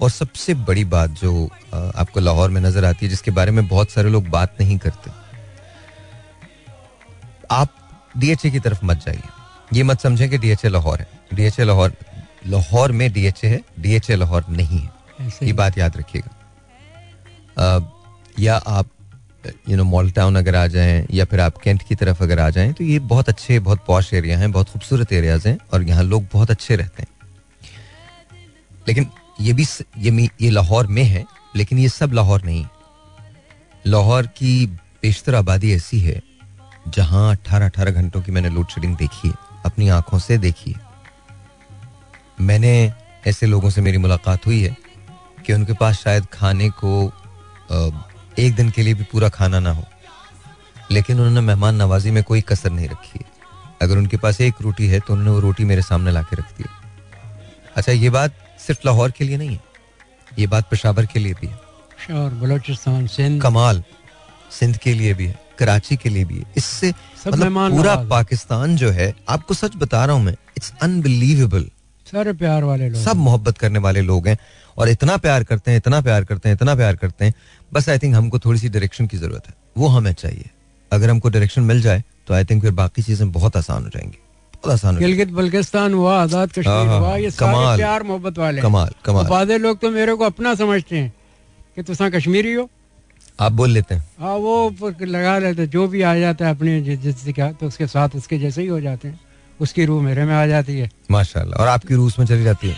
और सबसे बड़ी बात जो आपको लाहौर में नज़र आती है जिसके बारे में बहुत सारे लोग बात नहीं करते। आप डीएचए की तरफ़ मत जाइए। ये मत समझें कि डीएचए लाहौर है। डीएचए लाहौर लाहौर में डीएचए है डीएचए लाहौर नहीं है। ये बात याद रखिएगा। या आप यू नो मॉल टाउन अगर आ जाएँ या फिर आप कैंट की तरफ़ अगर आ जाएँ तो ये बहुत अच्छे बहुत पॉश एरिया हैं बहुत खूबसूरत एरियाज़ हैं और यहाँ लोग बहुत अच्छे रहते हैं। लेकिन ये भी ये ये लाहौर में है लेकिन ये सब लाहौर नहीं। लाहौर की बेशतर आबादी ऐसी है जहाँ अठारह अठारह घंटों की मैंने लोड शेडिंग देखी है अपनी आँखों से देखी है। मैंने ऐसे लोगों से मेरी मुलाकात हुई है कि उनके पास शायद खाने को एक दिन के लिए भी पूरा खाना ना हो। लेकिन उन्होंने मेहमान नवाजी में कोई कसर नहीं रखी है। अगर उनके पास एक रोटी है तो उन्होंने वो रोटी मेरे सामने ला के रख दी अच्छा ये बात सिर्फ़ लाहौर के लिए नहीं है ये बात पेशावर के लिए भी है। बलोचिस्तान सिंध। कमाल सिंध के लिए भी है कराची के लिए भी है। इससे मतलब पूरा पाकिस्तान जो है आपको सच बता रहा हूँ मैं इट्स अनबिलीवेबल सारे प्यार वाले लोग सब मोहब्बत करने वाले लोग हैं। और इतना प्यार करते हैं इतना प्यार करते हैं इतना प्यार करते हैं बस आई थिंक हमको थोड़ी सी डायरेक्शन की ज़रूरत है। वो हमें चाहिए। अगर हमको डायरेक्शन मिल जाए तो आई थिंक फिर बाकी चीज़ें बहुत आसान हो जाएँगी। बहुत आसान गिलगित बल्किस्तान हुआ आज़ाद हाँ, कश्मीर हाँ, हुआ ये कमाल। प्यार मोहब्बत वाले कमाल कमाल। बादे लोग तो मेरे को अपना समझते हैं कि तुसा कश्मीरी हो। आप बोल लेते हैं। हाँ वो लगा लेते जो भी आ जाता है अपने तो उसके साथ उसके जैसे ही हो जाते हैं। उसकी रूह मेरे में आ जाती है। माशाल्लाह। और आपकी रूस में चली जाती है।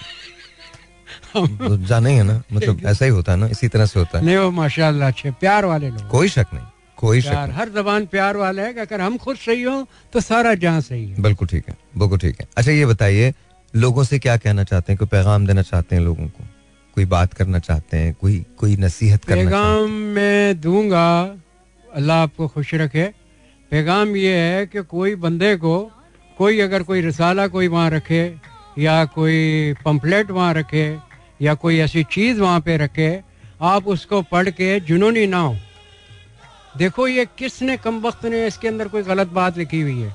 जाना ही है ना मतलब ऐसा ही होता है ना इसी तरह से होता है। नहीं वो माशाल्लाह अच्छे प्यार वाले लोग। कोई शक नहीं कोई शक नहीं। हर जबान प्यार वाला है कि अगर हम खुद सही हो तो सारा जहाँ सही है। बिल्कुल ठीक है बिल्कुल ठीक है। अच्छा ये बताइए लोगों से क्या कहना चाहते हैं कोई पैगाम देना चाहते हैं लोगों को? कोई बात करना चाहते हैं कोई कोई नसीहत करना पैगाम मैं दूँगा अल्लाह आपको खुश रखे। पैगाम ये है कि कोई बंदे को कोई अगर कोई रिसाला कोई वहाँ रखे या कोई पंपलेट वहाँ रखे, या कोई ऐसी चीज़ वहाँ पे रखे, आप उसको पढ़ के जुनूनी ना हो। देखो ये किसने, कम वक्त ने इसके अंदर कोई गलत बात लिखी हुई है।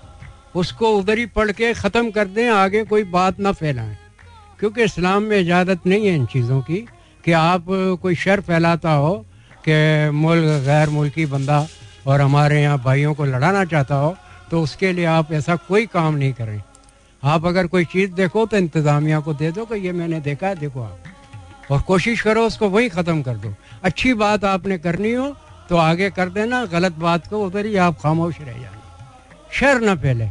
उसको उधर ही पढ़ के ख़त्म कर दें, आगे कोई बात ना फैलाएँ। क्योंकि इस्लाम में इजाज़त नहीं है इन चीज़ों की, कि आप कोई शर फैलाता हो कि मुल्क गैर मुल्की बंदा और हमारे यहाँ भाइयों को लड़ाना चाहता हो तो उसके लिए आप ऐसा कोई काम नहीं करें। आप अगर कोई चीज़ देखो तो इंतज़ामिया को दे दो कि ये मैंने देखा है देखो आप। और कोशिश करो उसको वही ख़त्म कर दो। अच्छी बात आपने करनी हो तो आगे कर देना गलत बात को उधर ही आप खामोश रह जाना। शर ना फैले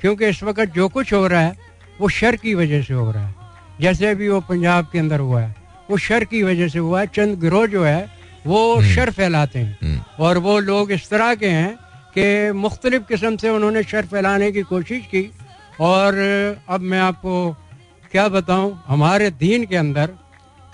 क्योंकि इस वक्त जो कुछ हो रहा है वो शर की वजह से हो रहा है। जैसे भी वो पंजाब के अंदर हुआ है वो शर की वजह से हुआ है चंद गिरोह जो है वो शर फैलाते हैं। हम्म, और वो लोग इस तरह के हैं कि मुख्तलिफ़ किस्म से उन्होंने शर फैलाने की कोशिश की और अब मैं आपको क्या बताऊँ, हमारे दीन के अंदर,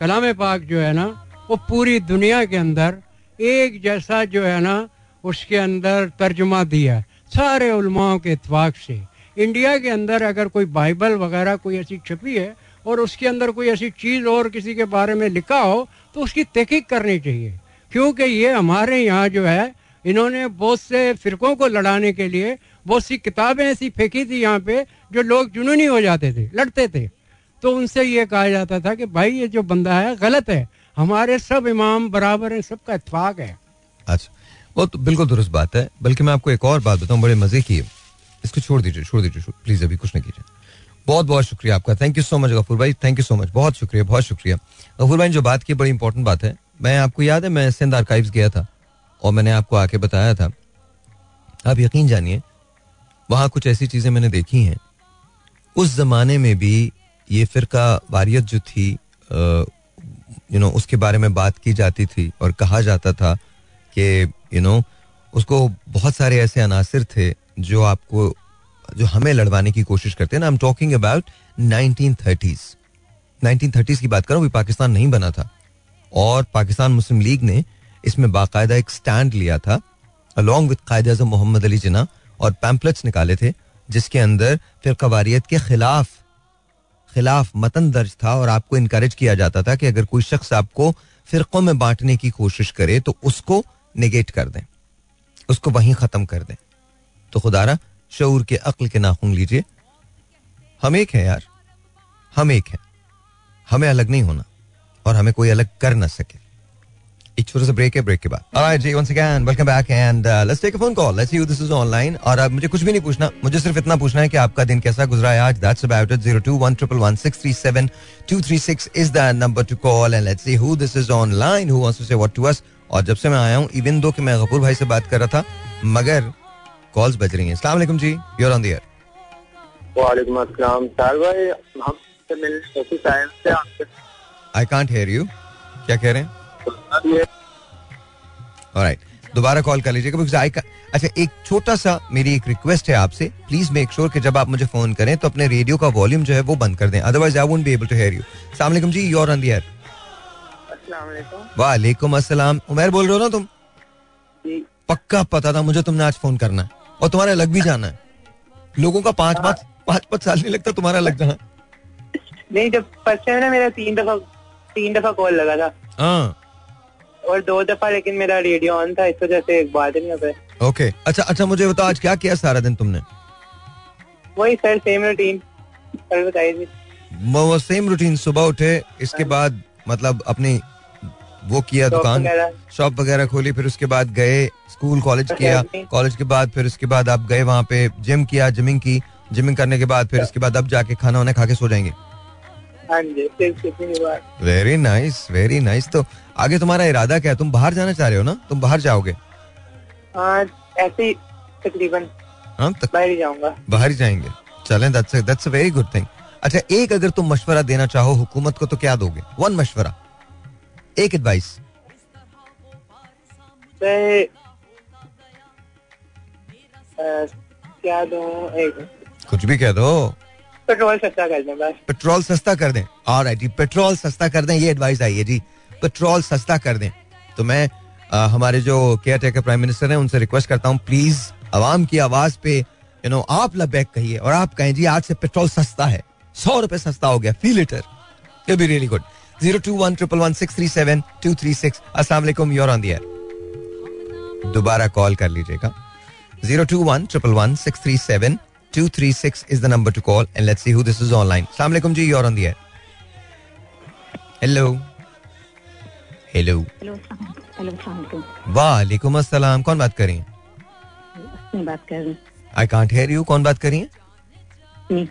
कलाम पाक जो है ना, वो पूरी दुनिया के अंदर, एक जैसा जो है ना, उसके अंदर तर्जुमा दिया सारे उलमाओं के इतफाक से। इंडिया के अंदर अगर कोई बाइबल वगैरह कोई ऐसी छपी है, और उसके अंदर कोई ऐसी चीज़ और किसी के बारे में लिखा हो तो उसकी तहकीक करनी चाहिए। क्योंकि ये हमारे यहाँ जो है, इन्होंने बहुत से फिरकों को लड़ाने के लिए बहुत सी किताबें ऐसी फेंकी थी यहाँ पे जो लोग जुनूनी हो जाते थे, लड़ते थे। तो उनसे ये कहा जाता था कि भाई ये जो बंदा है, गलत है। हमारे सब इमाम बराबर हैं, सबका इतफाक है। अच्छा वो तो बिल्कुल दुरुस्त बात है, बल्कि मैं आपको एक और बात बताऊँ, बड़े मज़े की है। इसको छोड़ दीजिए छोड़ दीजिए प्लीज़ अभी कुछ नहीं कीजिए। बहुत बहुत शुक्रिया आपका। Thank you so much Gafoor bhai. Thank you so much बहुत शुक्रिया बहुत शुक्रिया। गफूर भाई, जो बात की बड़ी इंपॉर्टेंट बात है, मैं आपको याद है, मैं सिंध आर्काइव्स गया था, और मैंने आपको आके बताया था। आप यकीन जानिए वहाँ कुछ ऐसी चीज़ें मैंने देखी हैं। उस जमाने में भी ये फिरका वारियत जो थी यू नो उसके बारे में बात की जाती थी और कहा जाता था कि यू नो उसको बहुत सारे ऐसे अनासर थे जो आपको, जो हमें लड़वाने की कोशिश करते हैं। ना I am talking about nineteen thirties nineteen thirties की बात करूँ, अभी पाकिस्तान नहीं बना था। और पाकिस्तान मुस्लिम लीग ने इसमें बाकायदा एक स्टैंड लिया था अलॉन्ग विद कायद अजम मोहम्मद अली जिना और पैम्पलेट्स निकाले थे, जिसके अंदर फिर कवारियत के खिलाफ खिलाफ मतन दर्ज था और आपको इनकरेज किया जाता था कि अगर कोई शख्स आपको फिरकों में बांटने की कोशिश करे तो उसको निगेट कर दें। उसको वहीं ख़त्म कर दें। तो खुदारा शूर के अक्ल के नाखून लीजिए। हम एक हैं यार। हम एक हैं। हमें अलग नहीं होना और हमें कोई अलग कर ना सके। एक छोटा सा ब्रेक है ब्रेक के बाद। Alright ji once again welcome back and let's take a phone call let's see this is online और अब मुझे कुछ भी नहीं पूछना। मुझे सिर्फ़ इतना पूछना है कि आपका दिन कैसा गुजरा है आज। That's about it 021111637236 is the number to call and let's see who this is online who wants to say what to us और जब से मैं आया हूँ इवन दो कि मैं गफूर भाई से बात कर रहा था मगर कॉल्स बज रही हैं। अस्सलाम वालेकुम जी you are on the air वालेकुम अस्सलाम। सर भाई हम मिलने ऑफ़िस आए थे आई कांट हियर यू क्या कह रहे हैं? ऑलराइट दोबारा कॉल कर लीजिएगा बिकॉज़ आई अच्छा एक छोटा सा मेरी एक रिक्वेस्ट है आपसे। प्लीज़ मेक श्योर कि जब आप मुझे फ़ोन करें तो अपने रेडियो का वॉल्यूम जो है वो बंद कर दें। Otherwise I won't be able to hear you अस्सलाम वालेकुम जी you are on the air वालेकुम अस्सलाम उमर बोल रहे हो ना तुम? पक्का पता था मुझे तुमने आज फ़ोन करना है। और तुम्हारा लग भी जाना है। लोगों का पाँच पाँच पाँच पाँच साल नहीं लगता तुम्हारा लग जाना। नहीं जब फ़र्स्ट टाइम ना मेरा तीन दफ़ा तीन दफ़ा कॉल लगा था। हाँ। और दो दफ़ा लेकिन मेरा रेडियो ऑन था इस वजह से एक बात नहीं हो पाई। ओके अच्छा अच्छा मुझे बताओ आज क्या किया सारा दिन तुमने? वही सर सेम रूटीन कल बताई थी वो सेम रूटीन सुबह उठे इसके हाँ। बाद मतलब अपनी वो किया दुकान शॉप वगैरह खोली फिर उसके बाद गए स्कूल कॉलेज किया। कॉलेज के बाद फिर उसके बाद आप गए वहाँ पे जिम किया जिमिंग की। जिमिंग करने के बाद फिर उसके बाद अब जाके खाना वाना खा के सो जाएँगे। वेरी नाइस वेरी नाइस तो आगे तुम्हारा इरादा क्या है? तुम बाहर जाना चाह रहे हो ना? तुम बाहर जाओगे? हाँ ऐसे ही तकरीबन। हाँ तक बाहर ही जाऊँगा। बाहर ही जाएँगे। चलें that's that's a very good thing अच्छा एक अगर तुम मशवरा देना चाहो हुकूमत को तो क्या दोगे? वन मशवरा। एक एडवाइस क्या दूँ? एक कुछ भी कह दो। पेट्रोल सस्ता कर दें बस। पेट्रोल सस्ता कर दें। और जी पेट्रोल सस्ता कर दें ये एडवाइस आई है जी। पेट्रोल सस्ता कर दें। तो मैं अ, हमारे जो केयर टेकर प्राइम मिनिस्टर हैं उनसे रिक्वेस्ट करता हूँ प्लीज़ आवाम की आवाज़ पे यू नो आप लबैक कहिए और आप कहें जी आज से पेट्रोल सस्ता है। सौ रुपए सस्ता हो गया फ़ी लीटर भी really good zero two one triple one six three seven two three six असला योर ऑन दियर दोबारा कॉल कर लीजिएगा। Zero two one triple one six three seven two three six is the number to call and let's see who this is online सलाम जी you're on the air hello hello वालेकुम अस्सलाम कौन बात कर रही हैं? बात कर रही आई कांट हेयर यू कौन बात कर रही हैं?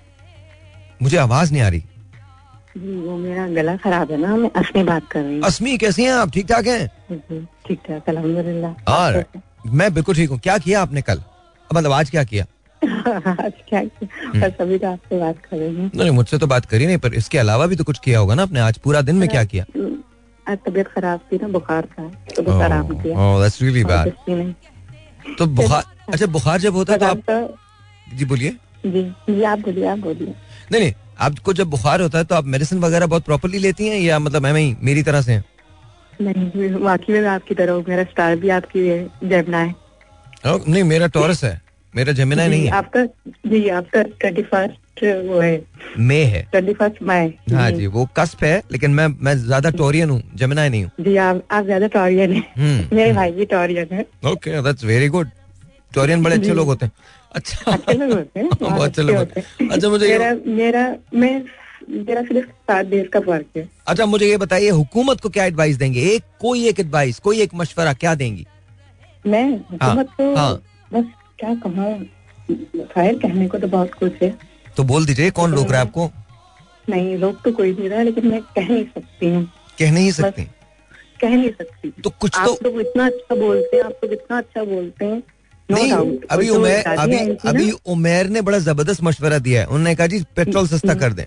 मुझे आवाज़ नहीं आ रही। जी वो मेरा गला खराब है ना मैं असमी बात कर रही हूँ। असमी कैसी हैं आप? ठीक ठाक हैं? ठीक ठाक अलहमदुलिल्लाह। और मैं बिल्कुल ठीक हूँ। क्या किया आपने कल? मतलब आज क्या किया? क्या हम्म। बस अभी तो आपसे बात नहीं मुझसे तो बात करी नहीं पर इसके अलावा भी तो कुछ किया होगा ना आपने आज? पूरा दिन में क्या किया? आज तबीयत खराब थी ना बुखार था तो बस आराम किया। ओह दैट्स रियली बैड कुछ भी नहीं। तो बुखार अच्छा। बुखार जब होता है तो आप तो जी बोलिए। जी जी आप बोलिए आप बोलिए। नहीं नहीं आपको जब बुखार होता है तो आप मेडिसिन वगैरह बहुत प्रॉपरली लेती हैं या मतलब मैं ही मेरी तरह से? नहीं वाकई में आपकी तरह मेरा स्टार भी आपकी है जमना है नहीं मेरा टॉरस है। मेरा जमिना नहीं है। आपका जी आपका ट्वेंटी फ़र्स्ट फ़र्स्ट वो है। है। ट्वेंटी फ़र्स्ट मई हाँ जी। वो कस्प है लेकिन मैं मैं ज़्यादा टोरियन हूँ जमुना नहीं हूँ। जी आप आप ज़्यादा टॉरियन है। हम्म। मेरे भाई भी टॉरियन है। ओके दैट्स वेरी गुड टोरियन बड़े अच्छे लोग होते हैं। अच्छा। अच्छे लोग होते हैं बहुत अच्छे लोग होते हैं। अच्छा मुझे मेरा मेरा मैं मेरा सिर्फ़ सात देश का फ़र्क है। अच्छा मुझे ये बताइए हुकूमत को क्या एडवाइस देंगे? एक कोई एक एडवाइस कोई एक मशवरा क्या देंगी? मैं हुकूमत को हाँ। बस क्या कहूँ? खैर कहने को तो बहुत कुछ है। तो बोल दीजिए कौन रोक रहा है आपको? नहीं रोक तो कोई नहीं रहा लेकिन मैं कह नहीं सकती हूँ। कह नहीं सकती? कह नहीं सकती। तो कुछ आप तो लोग इतना अच्छा बोलते हैं आप लोग इतना अच्छा बोलते हैं। नहीं अभी उमेर अभी अभी उमेर ने बड़ा ज़बरदस्त मशवरा दिया है। उन्होंने कहा जी पेट्रोल सस्ता कर दें।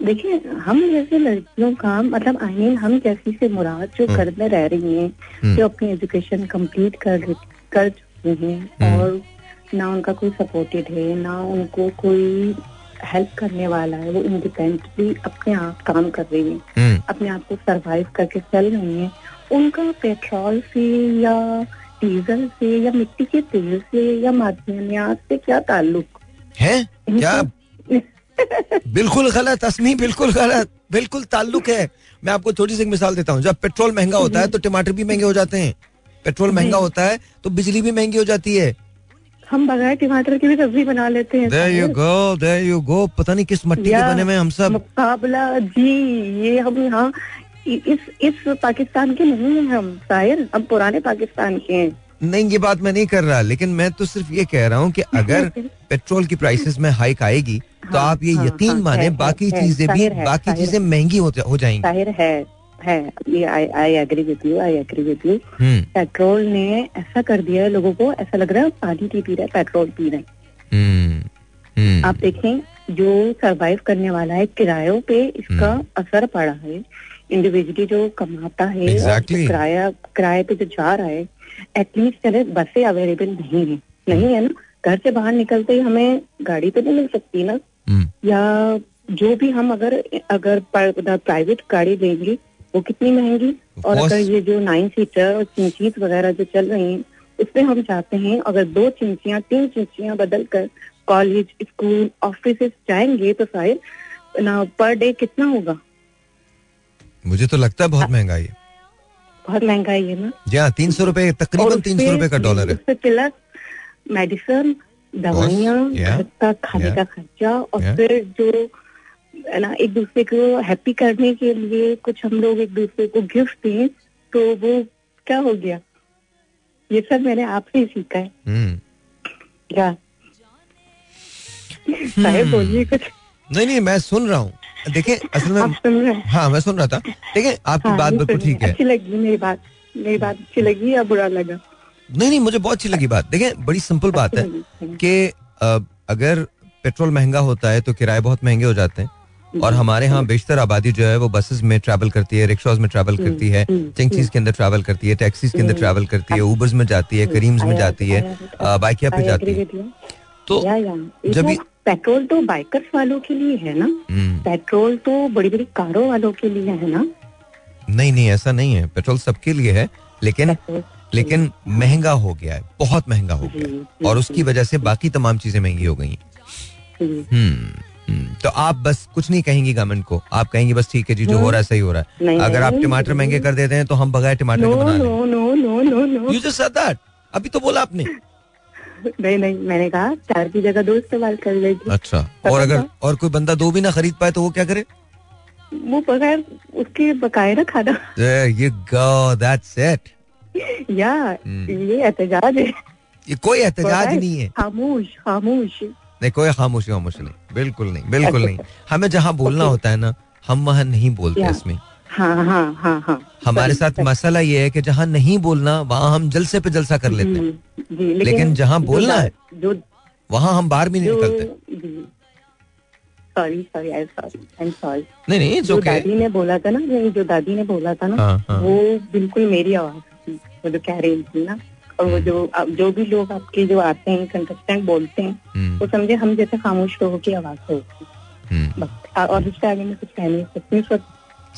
देखिए हम जैसे लड़कियों का मतलब आई मीन हम जैसी से मुराद जो हम्म। घर में रह रही हैं हम्म। जो अपनी एजुकेशन कंप्लीट कर कर हैं। हम्म। और ना उनका कोई सपोर्टेड है ना उनको कोई हेल्प करने वाला है वो इंडिपेंडेंटली अपने आप काम कर रही है। हम्म, अपने आप को सरवाइव करके चल रही है। उनका पेट्रोल से या डीजल से या मिट्टी के तेल से या माध्यमियात से क्या ताल्लुक? है? क्या? बिल्कुल गलत असमी बिल्कुल गलत बिल्कुल ताल्लुक है। मैं आपको छोटी सी मिसाल देता हूँ। जब पेट्रोल महँगा होता है तो टमाटर भी महँगे हो जाते हैं। पेट्रोल महँगा होता है तो बिजली भी महँगी हो जाती है। हम बगैर टमाटर की भी सब्ज़ी बना लेते हैं there you go there you go पता नहीं किस मट्टी के बने में हम सब। मुकाबला जी ये हम यहाँ इस इस पाकिस्तान के नहीं है हम शायर हम पुराने पाकिस्तान के हैं। नहीं ये बात मैं नहीं कर रहा लेकिन मैं तो सिर्फ़ ये कह रहा हूँ कि अगर पेट्रोल की प्राइसेस में हाइक आएगी तो हाँ, आप ये हाँ, यकीन हाँ, माने है, बाकी चीज़ें भी बाकी चीज़ें महँगी हो, जाएँगी। है है ये I I agree with you I agree with you hmm. Petrol ने ऐसा कर दिया है लोगों को ऐसा लग रहा है पानी नहीं पी रहे पेट्रोल पी रहे हैं। हम्म हम्म, आप देखें जो सरवाइव करने वाला है किरायों पे इसका असर पड़ा है। इंडिविजुअली जो कमाता है Exactly. किराया किराए पे जो जा रहा है एटलीस्ट चले बसें अवेलेबल नहीं है। नहीं है ना? घर से बाहर निकलते ही हमें गाड़ी तो नहीं मिल सकती ना। या जो भी हम अगर अगर प्राइवेट गाड़ी लेंगे वो कितनी महँगी? और अगर ये जो नाइन सीटर और चिंचीज वगैरह जो चल रही हैं उसमें हम जाते हैं अगर दो चिंचियाँ तीन चिंचियाँ बदल कर कॉलेज स्कूल ऑफ़िस जाएँगे तो शायद ना पर डे कितना होगा? मुझे तो लगता है बहुत महँगाई है बहुत महँगाई है ना? जी हाँ तीन सौ रुपए तकरीबन तीन सौ रुपए का डॉलर है। प्लस मेडिसिन दवाइयाँ घर का खाने का खर्चा और फिर जो है ना एक दूसरे को हैप्पी करने के लिए कुछ हम लोग एक दूसरे को गिफ्ट दें तो वो क्या हो गया? ये सब मैंने आपसे सीखा है। हम्म। क्या साहेब बोलिए कुछ। नहीं नहीं मैं सुन रहा हूँ। देखिए असल आप में सुन रहे हैं? मैं सुन रहा था। देखिए आपकी हाँ, बात बिल्कुल ठीक है। अच्छी लगी मेरी बात। मेरी बात अच्छी लगी या बुरा लगा? नहीं नहीं मुझे बहुत अच्छी लगी बात। देखिए बड़ी सिंपल बात है। कि अगर पेट्रोल महँगा होता है तो किराए बहुत महँगे हो जाते हैं। और हमारे यहाँ बेशतर आबादी जो है वो बसेस में ट्रैवल करती है रिक्शाज में ट्रैवल करती है हम्म, चिंगसीज के अंदर ट्रैवल करती है टैक्सीज के अंदर ट्रैवल करती है ऊबर्स में जाती है करीम्स में जाती है बाइकिया पे जाती है। तो जब जब पेट्रोल तो बाइकर्स वालों के लिए है ना? हम्म, पेट्रोल तो बड़ी बड़ी कारों वालों के लिए है ना? नहीं नहीं ऐसा नहीं है। पेट्रोल सबके लिए है लेकिन लेकिन महँगा हो गया है बहुत महँगा हो गया है। और उसकी वजह से बाकी तमाम चीज़ें महँगी हो गई हैं। हम्म, हम्म, तो आप बस कुछ नहीं कहेंगी गवर्नमेंट को। आप कहेंगे बस ठीक है जी जो हो रहा है सही हो रहा है। अगर आप टमाटर महँगे कर देते हैं तो हम बगैर टमाटर के बना लेंगे। यू जस्ट दैट अभी तो बोला आपने। नहीं नहीं मैंने कहा चार की जगह दो इस्तेमाल कर लेगी। अच्छा और अगर और कोई बंदा दो भी ना खरीद पाए तो वो क्या करे? वो बगैर उसके बकाए ना खाना। There you go, that's it. या। ये एहतजाज है। ये कोई एहतजाज नहीं है। खामोश खामोश। नहीं कोई खामोशी खामोशी नहीं। बिल्कुल नहीं बिल्कुल नहीं। हमें जहाँ बोलना होता है ना हम वहाँ नहीं बोलते इसमें। हाँ हाँ हाँ हाँ। हमारे साथ मसला ये है कि जहाँ नहीं बोलना वहाँ हम जलसे पे जलसा कर लेते हैं। जी लेकिन जहाँ बोलना है, वहाँ हम बाहर भी नहीं निकलते। नहीं नहीं जो दादी ने बोला था ना जो दादी ने बोला था ना वो बिल्कुल मेरी आवाज़ थी वो जो कह रही थी ना। और वो जो जो भी लोग आपके जो आते हैं कंटेस्टेंट बोलते हैं हम्म, वो समझे हम जैसे खामोश लोगों की आवाज़ होती हम्म, बस और इसके आगे मैं कुछ कह नहीं सकती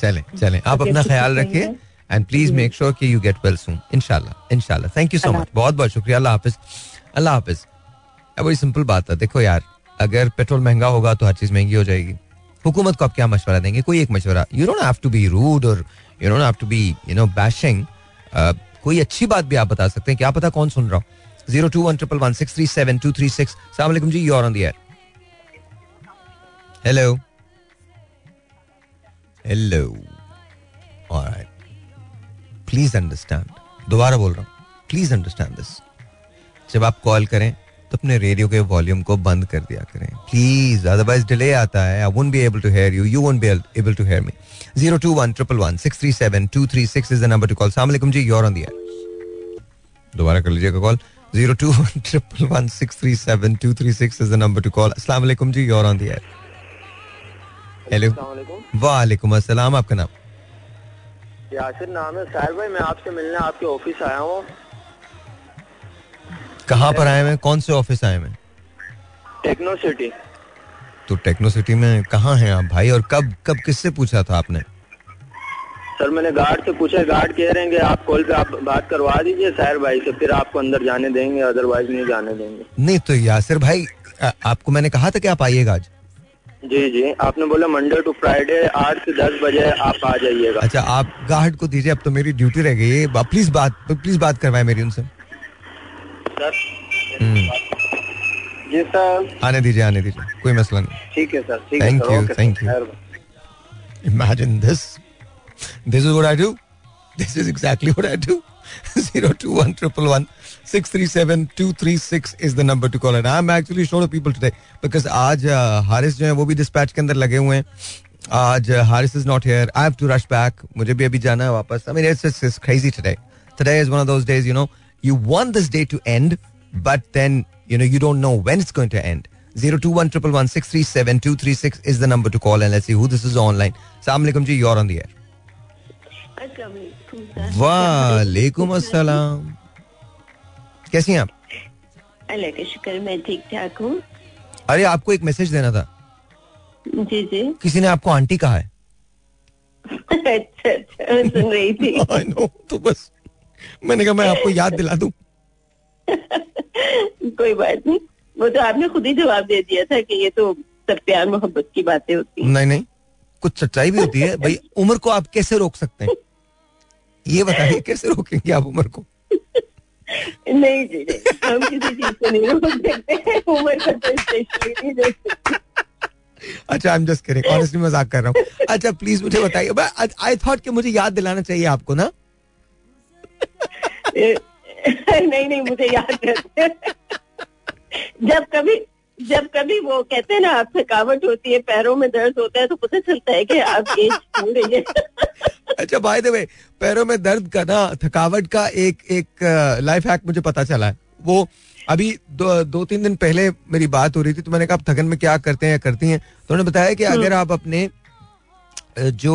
चलें चलें। आप अपना ख्याल रखिए एंड प्लीज़ मेक श्योर कि यू गेट वेल सून इंशाल्लाह इंशाल्लाह। थैंक यू सो मच बहुत बहुत शुक्रिया। अल्लाह हाफिज। अल्लाह हाफिज। अब बड़ी सिंपल बात है। देखो यार अगर पेट्रोल महँगा होगा तो हर चीज़ महँगी हो जाएगी। हुकूमत को आप क्या मशवरा देंगे? कोई एक मशवरा। You don't have to be rude और you don't have to be you know bashing कोई अच्छी बात भी आप बता सकते हैं क्या पता कौन सुन रहा हूँ? Zero two one triple one six three seven two three six सलाम जी you on there hello hello please understand दोबारा बोल रहा हूँ। प्लीज़ अंडरस्टैंड दिस जब आप कॉल करें तो अपने रेडियो के वॉल्यूम को बंद कर दिया करें। प्लीज़ अदरवाइज़ डिले आता है। I won't be able to hear you you won't be able to hear me zero two one triple one six three seven two three six is the number to call सलाम जी your on दियर दोबारा कर लीजिएगा call zero two one triple one six three seven two three six is the number to call असला जी your on there hello वालेकुम अस्सलाम आपका नाम? यासिर नाम है साहिर भाई, मैं आपसे मिलने आपके ऑफ़िस आया हूँ। कहाँ पर आए हैं? कौन से ऑफ़िस आए हैं? टेक्नो सिटी तो टेक्नो सिटी में कहाँ हैं आप भाई? और कब कब किससे पूछा था आपने? सर मैंने गार्ड से पूछा। गार्ड कह रहे हैं कि आप कॉल पे आप बात करवा दीजिए साहिर भाई से फिर आपको अंदर जाने देंगे अदरवाइज़ नहीं जाने देंगे। नहीं तो यासिर भाई आ, आपको मैंने कहा था कि आप आइएगा आज? जी जी। आपने बोला मंडे टू फ्राइडे आठ से दस बजे आप आ जाइएगा। अच्छा आप गार्ड को दीजिए। अब तो मेरी ड्यूटी रह गई है। प्लीज़ बात प्लीज़ बात करवाए मेरी उनसे। सर हम्म, जी सर आने दीजिए आने दीजिए कोई मसला नहीं ठीक है सर ठीक है Thank sir you, okay thank sir, you. खैर भाई। Imagine this. This is what I do. Is exactly what I do. Zero two one triple one six three seven two three six is the number to call. And I'm actually short of people today because आज uh, Haris जो है वो भी dispatch के अंदर लगे हुए हैं आज Haris is not here I have to rush back मुझे भी अभी जाना है वापस I mean it's it's crazy today today is one of those days you know you want this day to end but then you know you don't know when it's going to end 02111637236 is the number to call and let's see who this is online Assalamu alaikum ji you're on the air वालेकुम अस्सलाम कैसी हैं आप अल्लाह का शुक्र मैं ठीक ठाक हूँ अरे आपको एक मैसेज देना था जी जी किसी ने आपको आंटी कहा है अच्छा अच्छा सुन रही थी I know, तो बस मैंने कहा मैं आपको याद दिला दूँ। कोई बात नहीं। वो तो आपने खुद ही जवाब दे दिया था कि ये तो सब प्यार मोहब्बत की बातें होती हैं। नहीं नहीं। कुछ सच्चाई भी होती है। भाई उम्र को आप कैसे रोक सकते हैं? ये बताइए कैसे रोकेंगे आप उम्र को? नहीं जी हम किसी चीज़ को नहीं रोक सकते। उम्र का तो स्पेशली नहीं। रोक सकते अच्छा आई एम जस्ट ऑनेस्टली मज़ाक कर रहा हूँ। अच्छा प्लीज़ मुझे बताइए। आई थॉट कि मुझे याद दिलाना चाहिए आपको ना? नहीं नहीं मुझे याद रहते जब कभी जब कभी वो कहते हैं ना आप थकावट होती है पैरों में दर्द होता है तो पता चलता है कि आप एज हो रही है। अच्छा बाय द वे पैरों में दर्द का ना थकावट का एक एक लाइफ हैक मुझे पता चला है। वो अभी दो, दो तीन दिन पहले मेरी बात हो रही थी तो मैंने कहा आप थकन में क्या करते हैं या करती हैं? तो उन्होंने बताया कि अगर आप अपने जो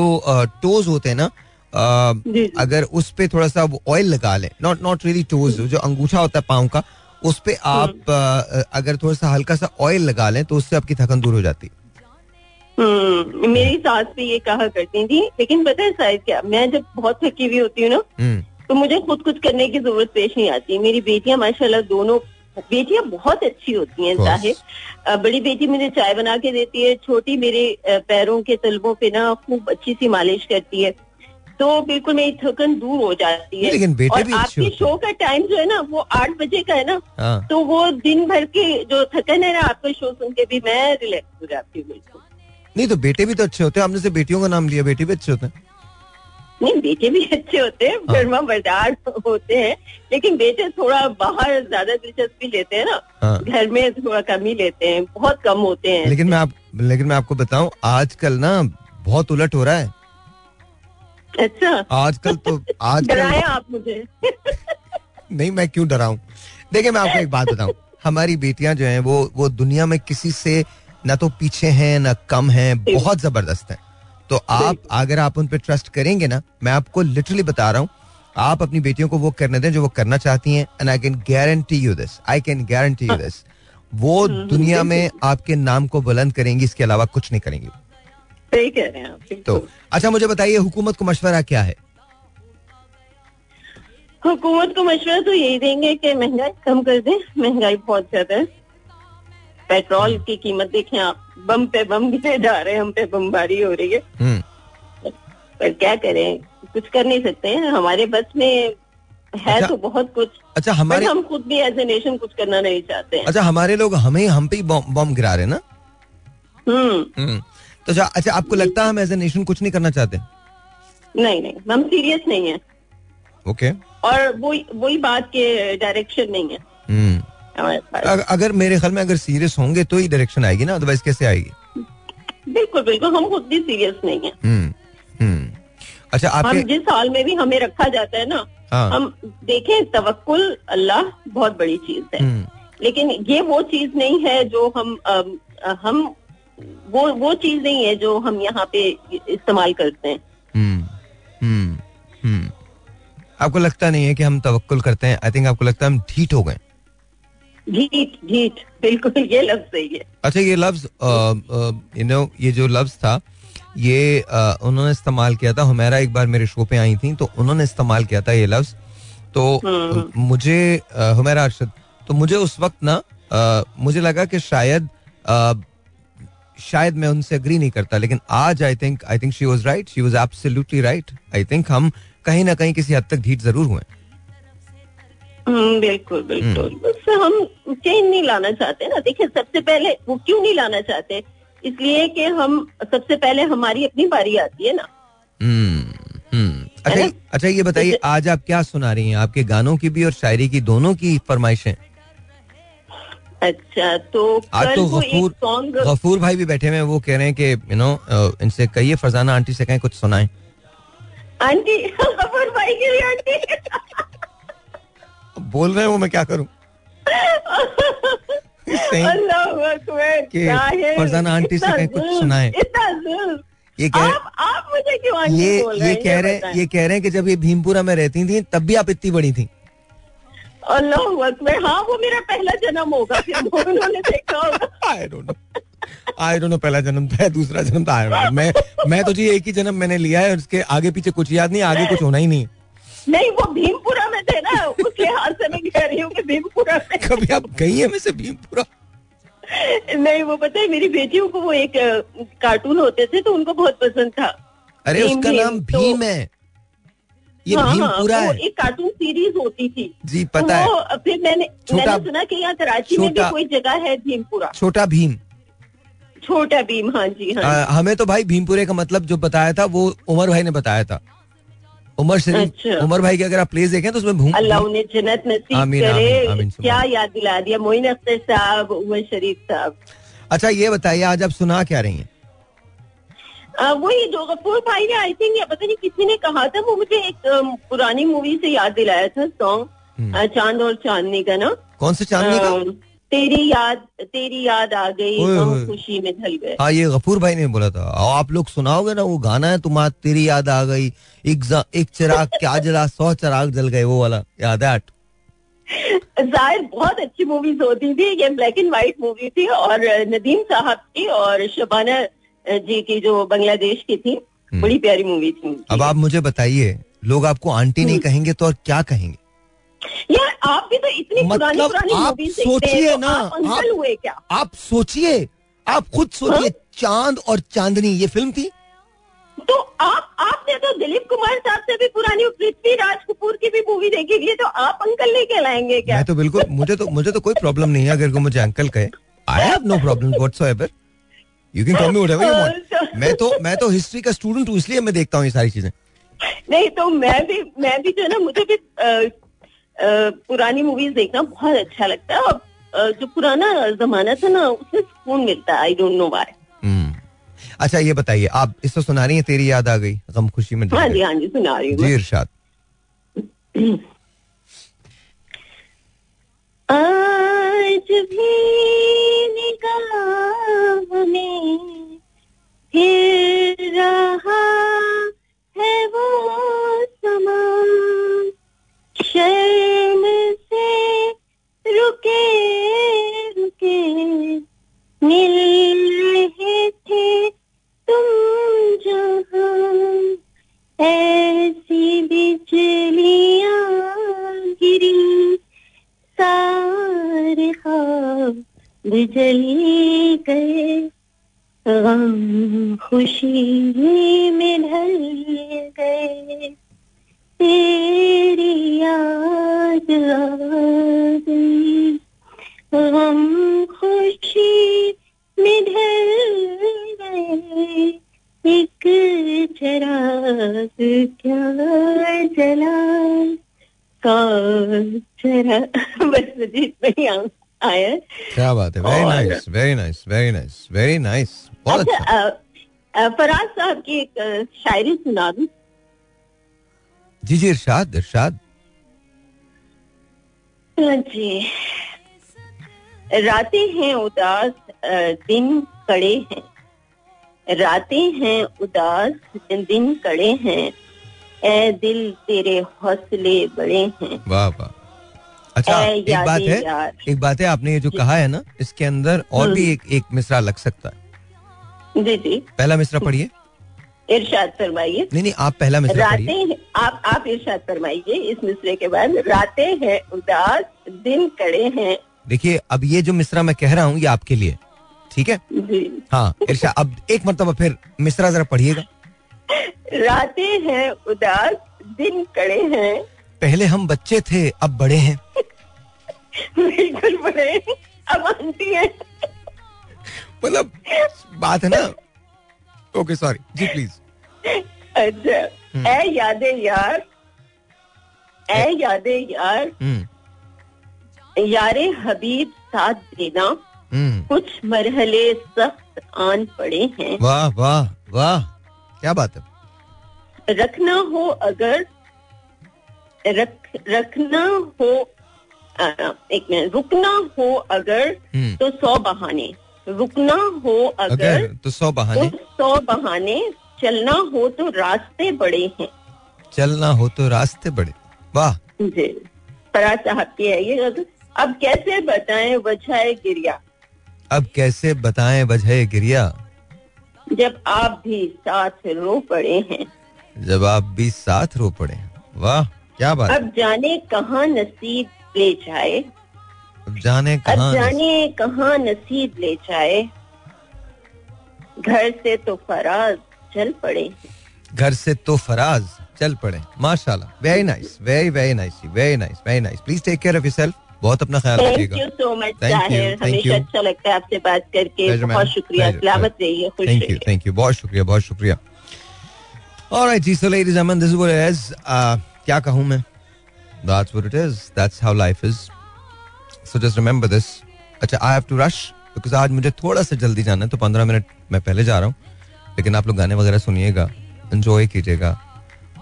टोज होते हैं ना। अगर उस पे थोड़ा सा ऑयल लगा लें नॉट नॉट रियली टोज जो अंगूठा होता है पाँव का उस पे आप अगर थोड़ा सा हल्का सा ऑयल लगा लें तो उससे आपकी थकन दूर हो जाती है। हम्म, मेरी सास भी ये कहा करती थी लेकिन पता है शायद क्या मैं जब बहुत थकी हुई होती हूँ ना हम्म, तो मुझे खुद कुछ करने की ज़रूरत पेश नहीं आती। मेरी बेटियाँ माशाल्लाह दोनों बेटियाँ बहुत अच्छी होती हैं. ज़ाहिर। बड़ी बेटी मुझे चाय बना के देती है छोटी मेरे पैरों के तलबों पे ना खूब अच्छी सी मालिश करती है। तो बिल्कुल मेरी थकन दूर हो जाती है। लेकिन बेटे और भी आपके शो का टाइम जो है ना वो आठ बजे का है ना हाँ। तो वो दिन भर के जो थकन है ना आपका शो सुन के भी मैं रिलैक्स हो जाती हूँ बिल्कुल। नहीं तो बेटे भी तो अच्छे होते हैं। आपने से बेटियों का नाम लिया बेटे भी अच्छे होते हैं। नहीं बेटे भी अच्छे होते हैं फर्मा बरदार होते हैं लेकिन बेटे थोड़ा बाहर ज़्यादा दिलचस्पी लेते हैं ना हाँ। घर में थोड़ा कम ही लेते हैं बहुत कम होते हैं। लेकिन मैं आप लेकिन मैं आपको बताऊँ आजकल ना बहुत उलट हो रहा है। अच्छा। आजकल तो आजकल डराया आप मुझे। नहीं मैं क्यों डराऊं? देखिए मैं आपको एक बात बताऊँ। हमारी बेटियाँ जो हैं वो वो दुनिया में किसी से ना तो पीछे हैं ना कम हैं बहुत ज़बरदस्त हैं। तो आप अगर आप उन पे ट्रस्ट करेंगे ना मैं आपको लिटरली बता रहा हूँ आप अपनी बेटियों को वो करने दें जो वो करना चाहती हैं and I can guarantee you this I can guarantee you this वो दुनिया में आपके नाम को बुलंद करेंगी इसके अलावा कुछ नहीं करेंगी। सही कह रहे हैं आप तो अच्छा मुझे बताइए हुकूमत को मशवरा क्या है? हुकूमत को मशवरा तो यही देंगे कि महँगाई कम कर दें महँगाई बहुत ज़्यादा है। पेट्रोल की कीमत देखें आप बम पे बम गिरे जा रहे हैं हम पे बमबारी हो रही है। हम्म। पर क्या करें कुछ कर नहीं सकते हैं। हमारे बस में है अच्छा। तो बहुत कुछ अच्छा हमारे हम खुद भी एज ए नेशन कुछ करना नहीं चाहते हैं। अच्छा हमारे लोग हमें हम पे बम गिरा रहे हैं ना? हम्म। हम्म। तो अच्छा अच्छा आपको लगता है हम एज ए नेशन कुछ नहीं करना चाहते? नहीं नहीं हम सीरियस नहीं है। ओके और वही वही बात के डायरेक्शन नहीं है। हम्म हमारे अगर मेरे ख्याल में अगर सीरियस होंगे तो ही डायरेक्शन आएगी ना अदरवाइज़ कैसे आएगी? बिल्कुल बिल्कुल हम खुद भी सीरियस नहीं है। हम्म हम्म अच्छा हम जिस हाल में भी हमें रखा जाता है ना हाँ। हम देखें तवक्कुल अल्लाह बहुत बड़ी चीज़ है। हम्म, लेकिन ये वो चीज़ नहीं है जो हम अम, हम वो वो चीज़ नहीं है जो हम यहाँ पे इस्तेमाल करते हैं। हम्म, हम्म, हम्म। आपको लगता नहीं है कि हम तवक्कुल करते हैं? आई थिंक आपको लगता है हम ढीठ हो गए? ढीठ ढीठ। बिल्कुल ये लफ्ज सही है। अच्छा ये लफ्ज यू नो ये जो लफ्ज था ये उन्होंने इस्तेमाल किया था। हुमैरा एक बार मेरे शो पे आई थी तो उन्होंने इस्तेमाल किया था ये लफ्ज। तो। मुझे हुमैरा अरशद तो मुझे उस वक्त ना मुझे लगा कि शायद शायद मैं उनसे अग्री नहीं करता लेकिन आज I think I think she was right she was absolutely right I think हम कहीं ना कहीं किसी हद तक ढीठ ज़रूर हुए हम्म, बिल्कुल बिल्कुल। बस हम चेंज नहीं लाना चाहते ना। देखिए सबसे पहले वो क्यों नहीं लाना चाहते? इसलिए कि हम सबसे पहले हमारी अपनी बारी आती है ना। हम्म, हम्म। अच्छा अच्छा ये बताइए आज आप क्या सुना रही हैं? आपके गानों की भी और शायरी की दोनों की फरमाइशें? अच्छा तो आज तो गफूर गफूर भाई भी बैठे हुए वो कह रहे हैं कि यू नो इनसे कहिए फरजाना आंटी से कहें कुछ सुनाए आंटी गफूर भाई के लिए आंटी बोल रहे हैं वो मैं क्या करूँ? फरजाना आंटी से कहीं कुछ सुनाएँ। ये कह आप आप मुझे क्यों ये बोल ये कह रहे। ये कह रहे हैं कि जब ये भीमपुरा में रहती थी तब भी आप इतनी बड़ी थी अल्लाह अकबर हाँ वो मेरा पहला जन्म होगा फिर उन्होंने देखा होगा। I don't know I don't know पहला जन्म था दूसरा जन्म था I don't मैं मैं तो जी एक ही जन्म मैंने लिया है उसके आगे पीछे कुछ याद नहीं आगे कुछ होना ही नहीं। नहीं वो भीमपुरा में थे ना उस लिहाज से मैं कह रही हूँ कि भीमपुरा में। कभी आप गई है वैसे भीमपुरा? नहीं वो पता है मेरी बेटियों को वो एक कार्टून होते थे तो उनको बहुत पसंद था। अरे उसका नाम तो- भीम है। ये हाँ, हाँ, भीमपुरा वो है। एक कार्टून सीरीज़ होती थी। जी पता तो है। फिर मैंने छोटा- मैंने सुना कि यहाँ कराची में भी कोई जगह है भीमपुरा। छोटा भीम। छोटा भीम हाँ जी हाँ आ, हमें तो भाई भीमपुरे का मतलब जो बताया था वो उमर भाई ने बताया था। उमर शरीफ अच्छा। उमर भाई की अगर आप प्लेस देखें तो उसमें भूम अल्लाह उन्हें जन्नत नसीब आमीन, करे। आमीन, आमीन, क्या याद दिला दिया मोइन अख्तर साहब उमर शरीफ साहब। अच्छा ये बताइए आज आप सुना क्या रही हैं? वही जो गफूर भाई ने आई थिंक या पता नहीं किसी ने कहा था वो मुझे एक पुरानी मूवी से याद दिलाया था सॉन्ग चाँद और चांदनी का ना। कौन से चांदनी का? तेरी याद तेरी याद आ गई हम खुशी में ढल गए। हाँ ये गफूर भाई ने बोला था। और आप लोग सुनाओगे ना वो गाना है तुम्हारा तेरी याद आ गई एक एक चिराग क्या जला सौ चिराग जल गए वो वाला याद है ज़ाहिर बहुत अच्छी मूवीज़ होती थी ये ब्लैक एंड व्हाइट मूवी थी और नदीम साहब की और शबाना जी की जो बांग्लादेश की थी बड़ी प्यारी मूवी थी। हम्म। अब आप मुझे बताइए लोग आपको आंटी नहीं कहेंगे तो और क्या कहेंगे? यार आप भी तो इतनी मतलब पुरानी आप सोचिए ना, आप हुए क्या? आप सोचिए आप खुद सोचिए चाँद और चांदनी ये फ़िल्म थी? तो आप आपने तो दिलीप कुमार साहब से भी पुरानी पृथ्वी राज कपूर की भी मूवी देखी हुई है तो आप अंकल नहीं कहलाएँगे क्या? मैं तो बिल्कुल मुझे तो मुझे तो कोई प्रॉब्लम नहीं है अगर कोई मुझे अंकल कहे। I have no problem whatsoever you can call me whatever you want मैं तो मैं तो हिस्ट्री का स्टूडेंट हूँ इसलिए मैं देखता हूँ ये सारी चीज़ें। नहीं तो मैं भी मैं भी जो है ना मुझे भी पुरानी मूवीज़ देखना बहुत अच्छा लगता है और जो पुराना जमाना था ना उसमें सुकून मिलता है। I don't know why hmm. अच्छा ये बताइए आप इसको सुना रही है तेरी याद आ गई गम खुशी में हाँ जी हाँ जी सुना रही हूँ। जी इरशाद। आज भी निगाह में फिर रहा है वो समा। शर्म से रुके रुके मिल रहे थे तुम जहाँ। ऐसी बिजलियाँ सारे ख्वाब बिजली गए। गम खुशी में ढल गए। तेरी याद आ गई। गम खुशी में ढल गए। एक चराग क्या आया क्या बात है very nice very nice very nice very nice बहुत अच्छा फराज साहब की एक शायरी सुना दूँ जी जी इरशाद इरशाद जी रातें हैं उदास दिन कड़े हैं। रातें हैं उदास दिन कड़े हैं। ए दिल तेरे हौसले बड़े हैं। वाह वाह। अच्छा एक बात है एक बात है आपने ये जो कहा है ना इसके अंदर और हम्म। भी एक एक मिसरा लग सकता है। जी जी। पहला मिसरा पढ़िए। इरशाद फरमाइए। नहीं नहीं आप पहला मिसरा पढ़िए। रातें आप आप इरशाद फरमाइए इस मिसरे के बाद। रातें हैं उदास दिन कड़े हैं। देखिए अब ये जो मिसरा मैं कह रहा हूँ ये आपके लिए ठीक है? जी। हाँ इरशाद अब एक मरतबा फिर मिसरा जरा पढ़िएगा। रातें हैं उदास दिन कड़े हैं। पहले हम बच्चे थे अब बड़े हैं। बिल्कुल बड़े अब आंटी है। मतलब बात है ना? ओके सॉरी जी प्लीज़ अच्छा। हम्म। ए यादे यार। ए यादे यार। हम्म। यारे हबीब साथ देना। हम्म। कुछ मरहले सख्त आन पड़े हैं। वाह वाह वाह। क्या बात है। रखना हो अगर रख रखना हो एक मिनट रुकना हो अगर हम्म। तो सौ बहाने। रुकना हो अगर अगर तो सौ बहाने। तो सौ बहाने। चलना हो तो रास्ते बड़े हैं। चलना हो तो रास्ते बड़े। वाह। जी। फराज साहब की है ये। अब कैसे बताएँ वजह गिरिया अब कैसे बताएँ वजह गिरिया जब आप भी साथ रो पड़े हैं। जब आप भी साथ रो पड़े वाह क्या बात अब जाने कहाँ नसीब ले जाए। अब जाने अब जाने कहाँ नसीब ले जाए। घर से तो फराज चल पड़े। घर से तो फराज चल पड़े। माशाल्लाह। Very nice very very nice very nice very nice please take care of yourself बहुत अपना ख्याल रखिएगा। थैंक यू सो मच ज़ाहिर हमेशा अच्छा लगता है आपसे बात करके। बहुत शुक्रिया। सलामत रहिए खुश थैंक यू थैंक यू बहुत शुक्रिया बहुत शुक्रिया। Alright ji so ladies and this is what is क्या कहूँ मैं? That's what it is that's how life is so just remember this अच्छा I have to rush because आज मुझे थोड़ा सा जल्दी जाना है तो पंद्रह मिनट मैं पहले जा रहा हूँ लेकिन आप लोग गाने वगैरह सुनिएगा एंजॉय कीजिएगा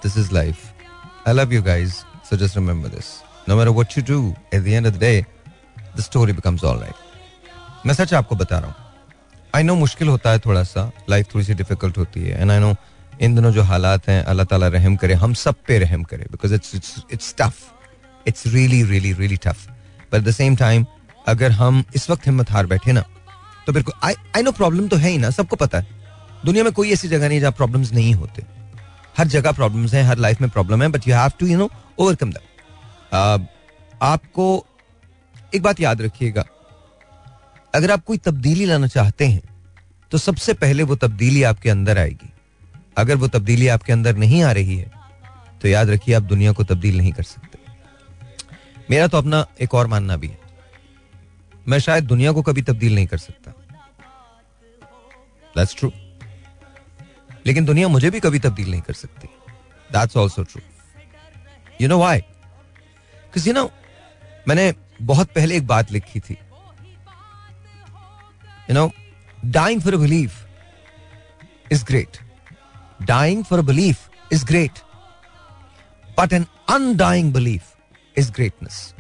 this is life I love you guys so just remember this no matter what you do at the end of the day the story becomes alright मैं सच आपको बता रहा हूँ आई नो मुश्किल होता है थोड़ा सा लाइफ थोड़ी सी डिफ़िकल्ट होती है. एंड आई नो इन दिनों जो हालात हैं, अल्लाह ताला रहम करे, हम सब पे रहम करे because it's it's tough it's really really really tough but at the same time अगर हम इस वक्त हिम्मत हार बैठे ना तो बिल्कुल आई नो प्रॉब्लम तो है ही ना, सबको पता है। दुनिया में कोई ऐसी जगह नहीं जहाँ प्रॉब्लम्स नहीं होते। हर जगह प्रॉब्लम्स हैं, हर लाइफ में प्रॉब्लम है but you have to you know overcome that आपको एक बात याद रखिएगा। अगर आप कोई तब्दीली लाना चाहते हैं तो सबसे पहले वो तब्दीली आपके अंदर आएगी। अगर वो तब्दीली आपके अंदर नहीं आ रही है तो याद रखिए आप दुनिया को तब्दील नहीं कर सकते। मेरा तो अपना एक और मानना भी है। मैं शायद दुनिया को कभी तब्दील नहीं कर सकता। दैट्स ट्रू लेकिन दुनिया मुझे भी कभी तब्दील नहीं कर सकती। That's also true you know why you know मैंने बहुत पहले एक बात लिखी थी। You know dying for belief is great dying for belief is great but an undying belief is greatness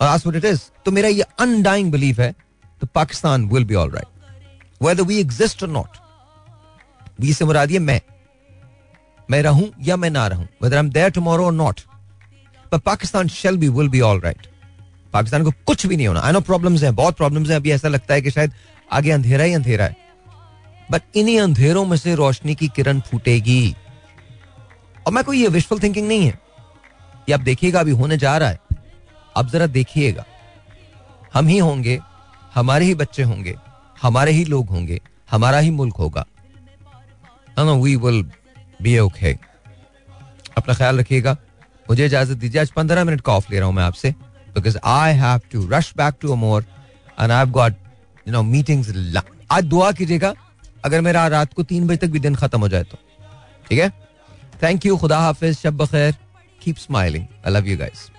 और आज इट इज़ तो मेरा ये अनडाइंग बिलीफ है तो Pakistan will be all right whether we exist और नॉट वी से मुराद ये मैं मैं रहूँ या मैं ना रहूँ whether I am there tomorrow और नॉट पर Pakistan shall be will be all right Pakistan को कुछ भी नहीं होना। आई नो प्रॉब्लम्स हैं, बहुत प्रॉब्लम्स हैं, अभी ऐसा लगता है कि शायद आगे अंधेरा ही अंधेरा है। बट इन्हीं अंधेरों में से रोशनी की किरण फूटेगी। और मैं कोई ये विशफुल थिंकिंग नहीं है ये आप देखिएगा, अभी होने जा रहा है। अब जरा देखिएगा। हम ही होंगे, हमारे ही बच्चे होंगे, हमारे ही लोग होंगे, हमारा ही मुल्क होगा। वी विल बी ओके अपना ख्याल रखिएगा। मुझे इजाज़त दीजिए। आज पंद्रह मिनट का ऑफ़ ले रहा हूँ मैं आपसे। Because I have to rush back to अमोर and I have got you know meetings आज दुआ कीजिएगा। अगर मेरा रात को तीन बजे तक भी दिन खत्म हो जाए तो। ठीक है? थैंक यू खुदा हाफिज, शब बखैर keep smiling I love you guys